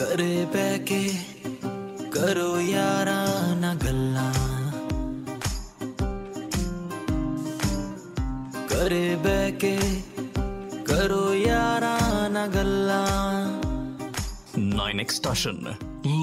ਘਰੇ ਬਹਿ ਕੇ ਕਰੋ ਯਾਰਾਂ ਨਾ ਗੱਲਾਂ। ਘਰੇ ਬਹਿ ਕੇ ਕਰੋ ਯਾਰਾਂ ਨਾ ਗੱਲਾਂ। 9x Station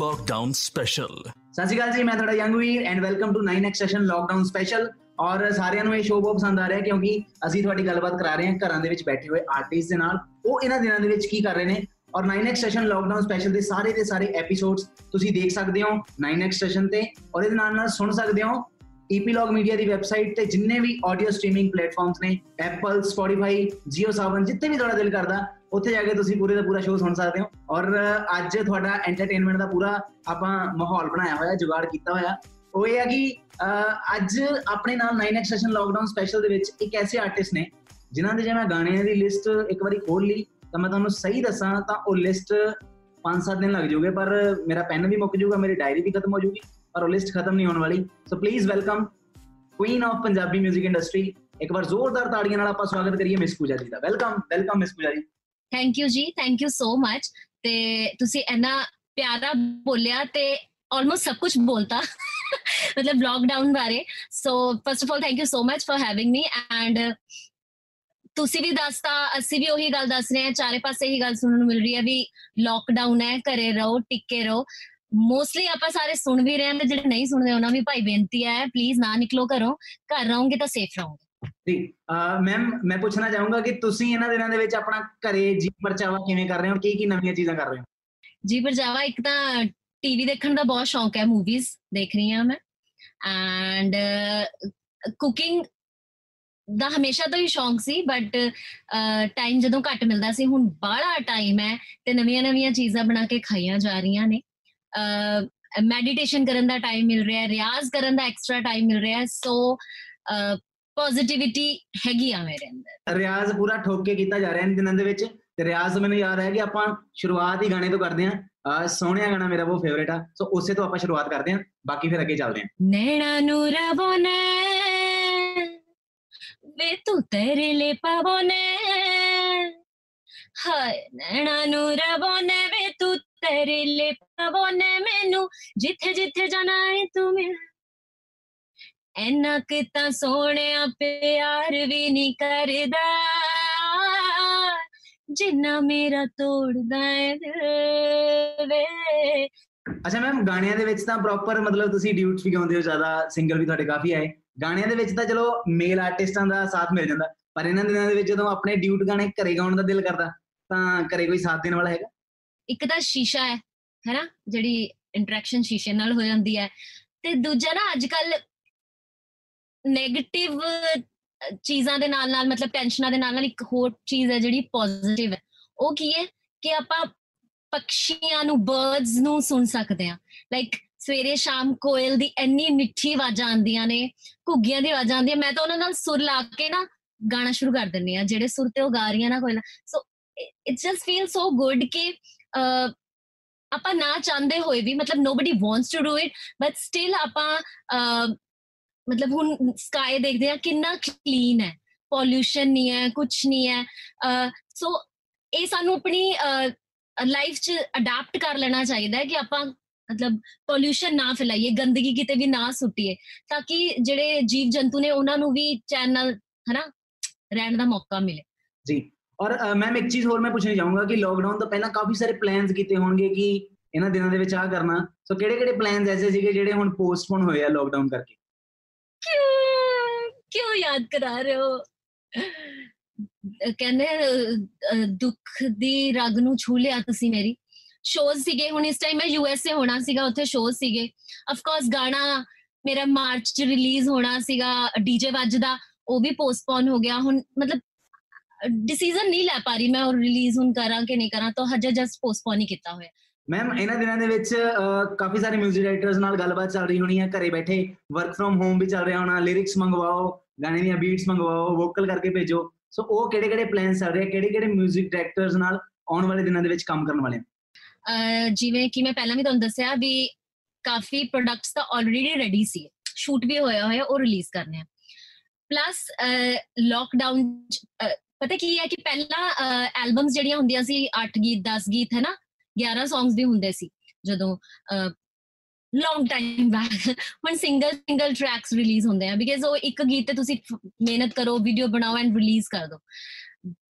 Lockdown Special ਸਤਿ ਸ਼੍ਰੀ ਅਕਾਲ ਜੀ ਮੈਂ ਤੁਹਾਡਾ young Veer and welcome to 9x session lockdown special ਔਰ ਸਾਰਿਆਂ ਨੂੰ ਇਹ ਸ਼ੋਅ ਬਹੁਤ ਪਸੰਦ ਆ ਰਿਹਾ ਕਿਉਂਕਿ ਅਸੀਂ ਤੁਹਾਡੀ ਗੱਲਬਾਤ ਕਰਾ ਰਹੇ ਹਾਂ ਘਰਾਂ ਦੇ ਵਿੱਚ ਬੈਠੇ ਹੋਏ ਆਰਟਿਸਟ ਦੇ ਨਾਲ। ਉਹ ਇਹਨਾਂ ਦਿਨਾਂ ਦੇ ਵਿੱਚ ਕੀ ਕਰ ਰਹੇ ਨੇ? ਔਰ 9x ਸੈਸ਼ਨ ਲਾਕਡਾਊਨ ਸਪੈਸ਼ਲ ਦੇ ਸਾਰੇ ਦੇ ਸਾਰੇ ਐਪੀਸੋਡਸ ਤੁਸੀਂ ਦੇਖ ਸਕਦੇ ਹੋ 9x ਸੈਸ਼ਨ ਤੇ ਔਰ ਇਹਦੇ ਨਾਲ ਨਾਲ ਸੁਣ ਸਕਦੇ ਹੋ ਈਪੀਲੌਗ ਮੀਡੀਆ ਦੀ ਵੈਬਸਾਈਟ ਤੇ ਜਿੰਨੇ ਵੀ ਆਡੀਓ ਸਟ੍ਰੀਮਿੰਗ ਪਲੇਟਫਾਰਮਸ ਨੇ ਐਪਲ ਸਪੋਟੀਫਾਈ ਜੀਓ ਸਾਵਨ ਜਿੱਥੇ ਵੀ ਤੁਹਾਡਾ ਦਿਲ ਕਰਦਾ ਉੱਥੇ ਜਾ ਕੇ ਤੁਸੀਂ ਪੂਰੇ ਦਾ ਪੂਰਾ ਸ਼ੋਅ ਸੁਣ ਸਕਦੇ ਹੋ। ਔਰ ਅੱਜ ਤੁਹਾਡਾ ਐਂਟਰਟੇਨਮੈਂਟ ਦਾ ਪੂਰਾ ਆਪਾਂ ਮਾਹੌਲ ਬਣਾਇਆ ਹੋਇਆ ਜੁਗਾੜ ਕੀਤਾ ਹੋਇਆ। ਉਹ ਇਹ ਹੈ ਕਿ ਅਹ, ਅੱਜ ਆਪਣੇ ਨਾਲ 9x ਸੈਸ਼ਨ ਲਾਕਡਾਊਨ ਸਪੈਸ਼ਲ ਦੇ ਵਿੱਚ ਇੱਕ ਐਸੇ ਆਰਟਿਸਟ ਨੇ ਜਿਨ੍ਹਾਂ ਦੇ ਜੇ ਮੈਂ ਗਾਣਿਆਂ ਦੀ ਲਿਸਟ ਇੱਕ ਵਾਰੀ ਖੋਲ ਲਈ ਤਾਂ ਮੈਂ ਤੁਹਾਨੂੰ ਸਹੀ ਦੱਸਾਂ ਤਾਂ ਉਹ ਲਿਸਟ 5-7 ਦਿਨ ਲੱਗ ਜਾਊਗੇ, ਪਰ ਮੇਰਾ ਪੈਨ ਵੀ ਮੁੱਕ ਜਾਊਗਾ, ਮੇਰੀ ਡਾਇਰੀ ਵੀ ਖਤਮ ਹੋ ਜਾਊਗੀ, ਪਰ ਉਹ ਲਿਸਟ ਖਤਮ ਨਹੀਂ ਹੋਣ ਵਾਲੀ। So please welcome queen of Punjabi 뮤직 industry ਇੱਕ ਵਾਰ ਜ਼ੋਰਦਾਰ ਤਾੜੀਆਂ ਨਾਲ ਆਪਾਂ ਸਵਾਗਤ ਕਰੀਏ miss Pooja ji the. Welcome welcome miss Pooja ji. Thank you ਜੀ ਥੈਂਕ ਯੂ ਸੋ ਮਚ ਤੇ ਤੁਸੀਂ ਇੰਨਾ ਪਿਆਰਾ ਬੋਲਿਆ ਤੇ ਆਲਮੋਸਟ ਸਭ ਕੁਝ ਬੋਲਤਾ, ਮਤਲਬ ਲੌਕਡਾਊਨ ਬਾਰੇ। So first of all thank you so much for having me and ਤੁਸੀਂ ਵੀ ਦੱਸਤਾ ਅਸੀਂ ਵੀ ਉਹੀ ਗੱਲ ਦੱਸ ਰਹੇ ਹਾਂ ਚਾਰੇ ਪਾਸੇ ਇਹੀ ਗੱਲ ਸੁਣਨ ਨੂੰ ਮਿਲ ਰਹੀ ਹੈ ਵੀ ਲੋਕਡਾਊਨ ਹੈ ਘਰੇ ਰਹੋ ਟਿੱਕੇ ਰਹੋ। ਮੋਸਟਲੀ ਆਪਾਂ ਸਾਰੇ ਸੁਣ ਵੀ ਰਹੇ ਹਾਂ ਤੇ ਜਿਹੜੇ ਨਹੀਂ ਸੁਣਦੇ ਉਹਨਾਂ ਵੀ ਭਾਈ ਬੇਨਤੀ ਹੈ ਪਲੀਜ਼ ਨਾ ਨਿਕਲੋ ਘਰੋਂ ਘਰ ਰਹੋਗੇ ਤਾਂ ਸੇਫ ਰਹੋਗੇ। ਜੀ ਮੈਮ ਮੈਂ ਪੁੱਛਣਾ ਚਾਹੂੰਗਾ ਕਿ ਤੁਸੀਂ ਇਹਨਾਂ ਦਿਨਾਂ ਦੇ ਵਿੱਚ ਆਪਣਾ ਘਰੇ ਜੀ ਪਰਚਾਵਾ ਕਿਵੇਂ ਕਰ ਰਹੇ ਹੋ? ਕੀ ਕੀ ਨਵੀਆਂ ਚੀਜ਼ਾਂ ਕਰ ਰਹੇ ਹੋ? ਜੀ ਪਰਜਾਵਾ ਇੱਕ ਤਾਂ ਟੀਵੀ ਦੇਖਣ ਦਾ ਬਹੁਤ ਸ਼ੌਂਕ ਹੈ ਮੂਵੀਜ਼ ਦੇਖ ਰਹੀ ਹਾਂ ਮੈਂ। ਐਂਡ ਕੁਕਿੰਗ ਦਾ ਹਮੇਸ਼ਾ ਤੋਂ ਹੀ ਸ਼ੌਂਕ ਸੀ ਬਟ ਟਾਈਮ ਜਦੋਂ ਘੱਟ ਮਿਲਦਾ ਸੀ ਹੁਣ ਬਾਹਲਾ ਟਾਈਮ ਹੈ ਤੇ ਨਵੀਆਂ ਨਵੀਆਂ ਚੀਜ਼ਾਂ ਬਣਾ ਕੇ ਖਾਈਆਂ ਜਾ ਰਹੀਆਂ ਨੇ। ਮੈਡੀਟੇਸ਼ਨ ਕਰਨ ਦਾ ਟਾਈਮ ਮਿਲ ਰਿਹਾ ਹੈ ਰਿਆਜ਼ ਕਰਨ ਦਾ ਐਕਸਟਰਾ ਟਾਈਮ ਮਿਲ ਰਿਹਾ ਹੈ ਸੋ ਪੋਜ਼ਿਟਿਵਿਟੀ ਹੈਗੀ ਆ ਮੇਰੇ ਅੰਦਰ। ਰਿਆਜ਼ ਪੂਰਾ ਠੋਕ ਕੇ ਕੀਤਾ ਜਾ ਰਿਹਾ ਇਹਨਾਂ ਦਿਨਾਂ ਦੇ ਵਿੱਚ। ਤੇ ਰਿਆਜ਼ ਮੈਨੂੰ ਯਾਦ ਹੈ ਕਿ ਆਪਾਂ ਸ਼ੁਰੂਆਤ ਹੀ ਗਾਣੇ ਤੋਂ ਕਰਦੇ ਹਾਂ। ਸੋਹਣਿਆ ਗਾਣਾ ਮੇਰਾ ਬਹੁਤ ਫੇਵਰੇਟ ਆ। ਸੋ ਉਸੇ ਤੋਂ ਆਪਾਂ ਸ਼ੁਰੂਆਤ ਕਰਦੇ ਹਾਂ। ਬਾਕੀ ਫਿਰ ਅੱਗੇ ਚੱਲਦੇ ਹਾਂ। ਨੈਣਾ ਨੂੰ ਰਵੋਨੇ ਵੇ ਤੂੰ ਤੇਰੇ ਲੈ ਪਾਵੋਨੇ ਹਾਏ, ਨੈਣਾ ਨੂੰ ਰਵੋਨੇ ਵੇ ਤੂੰ ਤੇਰੇ ਲੈ ਪਾਵੋਨੇ ਮੈਨੂੰ। ਜਿੱਥੇ ਜਿੱਥੇ ਜਾਣਾ ਹੈ ਤੂੰ ਮਿਲ ਐਨਾ ਕਿ ਤਾਂ ਸੋਹਣਿਆ ਪਿਆਰ ਵੀ ਨਹੀਂ ਕਰਦਾ। ਜਿੰਨਾ ਮੇਰਾ ਤੋੜਦਾ ਹੈ ਦਿਲ ਵੇ। ਅੱਛਾ ਮੈਮ, ਗਾਣਿਆਂ ਦੇ ਵਿੱਚ ਤਾਂ ਪ੍ਰੋਪਰ ਮਤਲਬ ਤੁਸੀਂ ਡਿਊਟਸ ਵੀ ਗਾਉਂਦੇ ਹੋ, ਜ਼ਿਆਦਾ ਸਿੰਗਲ ਵੀ ਤੁਹਾਡੇ ਕਾਫੀ ਆਏ। ਗਾਣਿਆਂ ਦੇ ਵਿੱਚ ਤਾਂ ਚਲੋ ਮੇਲ ਆਰਟਿਸਟਾਂ ਦਾ ਸਾਥ ਮਿਲ ਜਾਂਦਾ, ਪਰ ਇਹਨਾਂ ਦਿਨਾਂ ਦੇ ਵਿੱਚ ਜਦੋਂ ਆਪਣੇ ਡਿਊਟ ਗਾਣੇ ਘਰੇ ਗਾਉਣ ਦਾ ਦਿਲ ਕਰਦਾ, ਤਾਂ ਘਰੇ ਕੋਈ ਸਾਥ ਦੇਣ ਵਾਲਾ ਹੈਗਾ? ਇੱਕ ਤਾਂ ਸ਼ੀਸ਼ਾ ਹੈ, ਹੈਨਾ? ਜਿਹੜੀ ਇੰਟਰੈਕਸ਼ਨ ਸ਼ੀਸ਼ੇ ਨਾਲ ਹੋ ਜਾਂਦੀ ਹੈ। ਤੇ ਦੂਜਾ ਨਾ ਅੱਜ ਕੱਲ 네ਗੇਟਿਵ ਚੀਜ਼ਾਂ ਦੇ ਨਾਲ ਨਾਲ, ਮਤਲਬ ਟੈਨਸ਼ਨਾਂ ਦੇ ਨਾਲ ਨਾਲ ਇੱਕ ਹੋਰ ਚੀਜ਼ ਹੈ ਜਿਹੜੀ ਪੋਜ਼ਿਟਿਵ ਹੈ। ਉਹ ਕੀ ਹੈ? ਕਿ ਆਪਾਂ ਪੰਛੀਆਂ ਨੂੰ ਬਰਡਸ ਨੂੰ ਸੁਣ ਸਕਦੇ ਹਾਂ। ਲਾਈਕ ਸਵੇਰੇ ਸ਼ਾਮ ਕੋਇਲ ਦੀ ਇੰਨੀ ਮਿੱਠੀ ਆਵਾਜ਼ਾਂ ਆਉਂਦੀਆਂ ਨੇ ਘੁੱਗੀਆਂ ਦੀ ਆਵਾਜ਼ਾਂ ਆਉਂਦੀਆਂ ਮੈਂ ਤਾਂ ਉਹਨਾਂ ਨਾਲ ਸੁਰ ਲਾ ਕੇ ਨਾ ਗਾਣਾ ਸ਼ੁਰੂ ਕਰ ਦਿੰਨੀ ਆ ਜਿਹੜੇ ਸੁਰ ਤੇ ਉਹ ਗਾ ਰਹੀਆਂ ਨਾ ਕੋਇਲ। So it just feel so good ਕਿ ਅਹ, ਆਪਾਂ ਨਾ ਚਾਹੁੰਦੇ ਹੋਏ ਵੀ ਮਤਲਬ nobody wants to do it but still ਆਪਾਂ ਅਹ, ਮਤਲਬ ਹੁਣ ਸਕਾਈ ਦੇਖਦੇ ਆ ਕਿੰਨਾ ਕਲੀਨ ਹੈ ਪੋਲਿਊਸ਼ਨ ਨਹੀਂ ਹੈ ਕੁਝ ਨਹੀਂ ਹੈ ਸੋ ਇਹ ਸਾਨੂੰ ਆਪਣੀ ਲਾਈਫ 'ਚ ਅਡਾਪਟ ਕਰ ਲੈਣਾ ਚਾਹੀਦਾ ਹੈ ਕਿ ਆਪਾਂ ਮਤਲਬ ਪੋਲਿਊਸ਼ਨ ਨਾ ਫੈਲਾਈਏ ਗੰਦਗੀ ਕਿਤੇ ਵੀ ਨਾ ਸੁੱਟੀਏ ਤਾਂ ਕਿ ਜਿਹੜੇ ਜੀਵ ਜੰਤੂ ਨੇ ਉਹਨਾਂ ਨੂੰ ਵੀ ਚੈਨ ਨਾਲ ਹਨਾ ਰਹਿਣ ਦਾ ਮੌਕਾ ਮਿਲੇ। ਜੀ ਔਰ ਮੈਮ ਇੱਕ ਚੀਜ਼ ਹੋਰ ਮੈਂ ਪੁੱਛਣੀ ਚਾਹੂੰਗਾ ਕਿ ਲੋਕਡਾਊਨ ਤੋਂ ਪਹਿਲਾਂ ਕਾਫੀ ਸਾਰੇ ਪਲਾਨਸ ਕੀਤੇ ਹੋਣਗੇ ਕਿ ਇਹਨਾਂ ਦਿਨਾਂ ਦੇ ਵਿੱਚ ਆਹ ਕਰਨਾ। ਸੋ ਕਿਹੜੇ ਕਿਹੜੇ ਪਲਾਨਸ ਐਸੇ ਸੀਗੇ ਜਿਹੜੇ ਹੁਣ ਪੋਸਟਪੋਨ ਹੋਏ ਆ ਲੋਕਡਾਊਨ ਕਰਕੇ? ਕਿਉਂ ਕਿਉਂ ਯਾਦ ਕਰਾ ਰਹੇ ਹੋ? ਕਹਿੰਦੇ ਦੁੱਖ ਦੀ ਰਗ ਨੂੰ ਛੂ ਲਿਆ ਤੁਸੀਂ ਮੇਰੀ। ਸ਼ੋਜ਼ ਸੀਗੇ ਹੁਣ ਇਸ ਟਾਈਮ ਮੈਂ ਯੂਐਸਏ ਹੋਣਾ ਸੀਗਾ ਉੱਥੇ ਸ਼ੋਜ਼ ਸੀਗੇ ਆਫ ਕੋਰਸ ਗਾਣਾ ਮੇਰਾ ਮਾਰਚ ਚ ਰਿਲੀਜ਼ ਹੋਣਾ ਸੀਗਾ ਡੀਜੇ ਵੱਜਦਾ ਉਹ ਵੀ ਪੋਸਟਪੋਨ ਹੋ ਗਿਆ ਹੁਣ ਮਤਲਬ ਡਿਸੀਜਨ ਨਹੀਂ ਲੈ ਪਾ ਰਹੀ ਮੈਂ ਉਹ ਰਿਲੀਜ਼ ਹੁਣ ਕਰਾਂ ਕਿ ਨਹੀਂ ਕਰਾਂ ਤਾਂ ਹਜੇ ਜਸਟ ਪੋਸਟਪੋਨ ਹੀ ਕੀਤਾ ਹੋਇਆ ਮੈਮ ਇਹਨਾਂ ਦਿਨਾਂ ਦੇ ਵਿੱਚ ਅਹ, ਕਾਫੀ ਸਾਰੇ 뮤직 ਡਾਇਰੈਕਟਰਸ ਨਾਲ ਗੱਲਬਾਤ ਚੱਲ ਰਹੀ ਹੋਣੀ ਹੈ ਘਰੇ ਬੈਠੇ ਵਰਕ ਫਰਮ ਹੋਮ ਵੀ ਚੱਲ ਰਿਹਾ ਹੋਣਾ ਲਿਰਿਕਸ ਮੰਗਵਾਓ ਗਾਣੇ ਦੀਆਂ ਬੀਟਸ ਮੰਗਵਾਓ ਵੋਕਲ ਕਰਕੇ ਭੇਜੋ ਸੋ ਉਹ ਕਿਹੜੇ ਕਿਹੜੇ ਪਲਾਨਸ ਚੱਲ ਰਹੇ ਕਿਹੜੇ ਕਿਹੜੇ 뮤직 ਡਾਇਰੈਕਟਰਸ ਨਾਲ ਆਉਣ ਵਾਲੇ ਦਿਨਾਂ ਦੇ ਵਿੱਚ ਕੰਮ ਕਰਨ ਵਾਲੇ ਅਹ ਜਿਵੇਂ ਕਿ ਮੈਂ ਪਹਿਲਾਂ ਵੀ ਤੁਹਾਨੂੰ ਦੱਸਿਆ ਵੀ ਕਾਫੀ ਪ੍ਰੋਡਕਟਸ ਤਾਂ ਆਲਰੇਡੀ ਰੈਡੀ ਸੀ। ਸ਼ੂਟ ਵੀ ਹੋਇਆ ਹੋਇਆ, ਉਹ ਰਿਲੀਜ਼ ਕਰਨੇ ਆ। ਪਲੱਸ ਲੋਕਡਾਊਨ ਪਤਾ ਕੀ ਹੈ ਕਿ ਪਹਿਲਾਂ ਐਲਬਮਸ ਜਿਹੜੀਆਂ ਹੁੰਦੀਆਂ ਸੀ 8 ਗੀਤ 10 ਗੀਤ ਹੈ ਨਾ 11 ਸੌਂਗਸ ਵੀ ਹੁੰਦੇ ਸੀ। ਜਦੋਂ ਲੌਂਗ ਟਾਈਮ ਬੈਕ ਹੁਣ ਸਿੰਗਲ ਸਿੰਗਲ ਟਰੈਕਸ ਰਿਲੀਜ਼ ਹੁੰਦੇ ਆ। ਬਿਕਾਜ਼ ਉਹ ਇੱਕ ਗੀਤ ਤੇ ਤੁਸੀਂ ਫ- ਮਿਹਨਤ ਕਰੋ ਵੀਡੀਓ ਬਣਾਓ ਐਂਡ ਰਿਲੀਜ਼ ਕਰ ਦਿਓ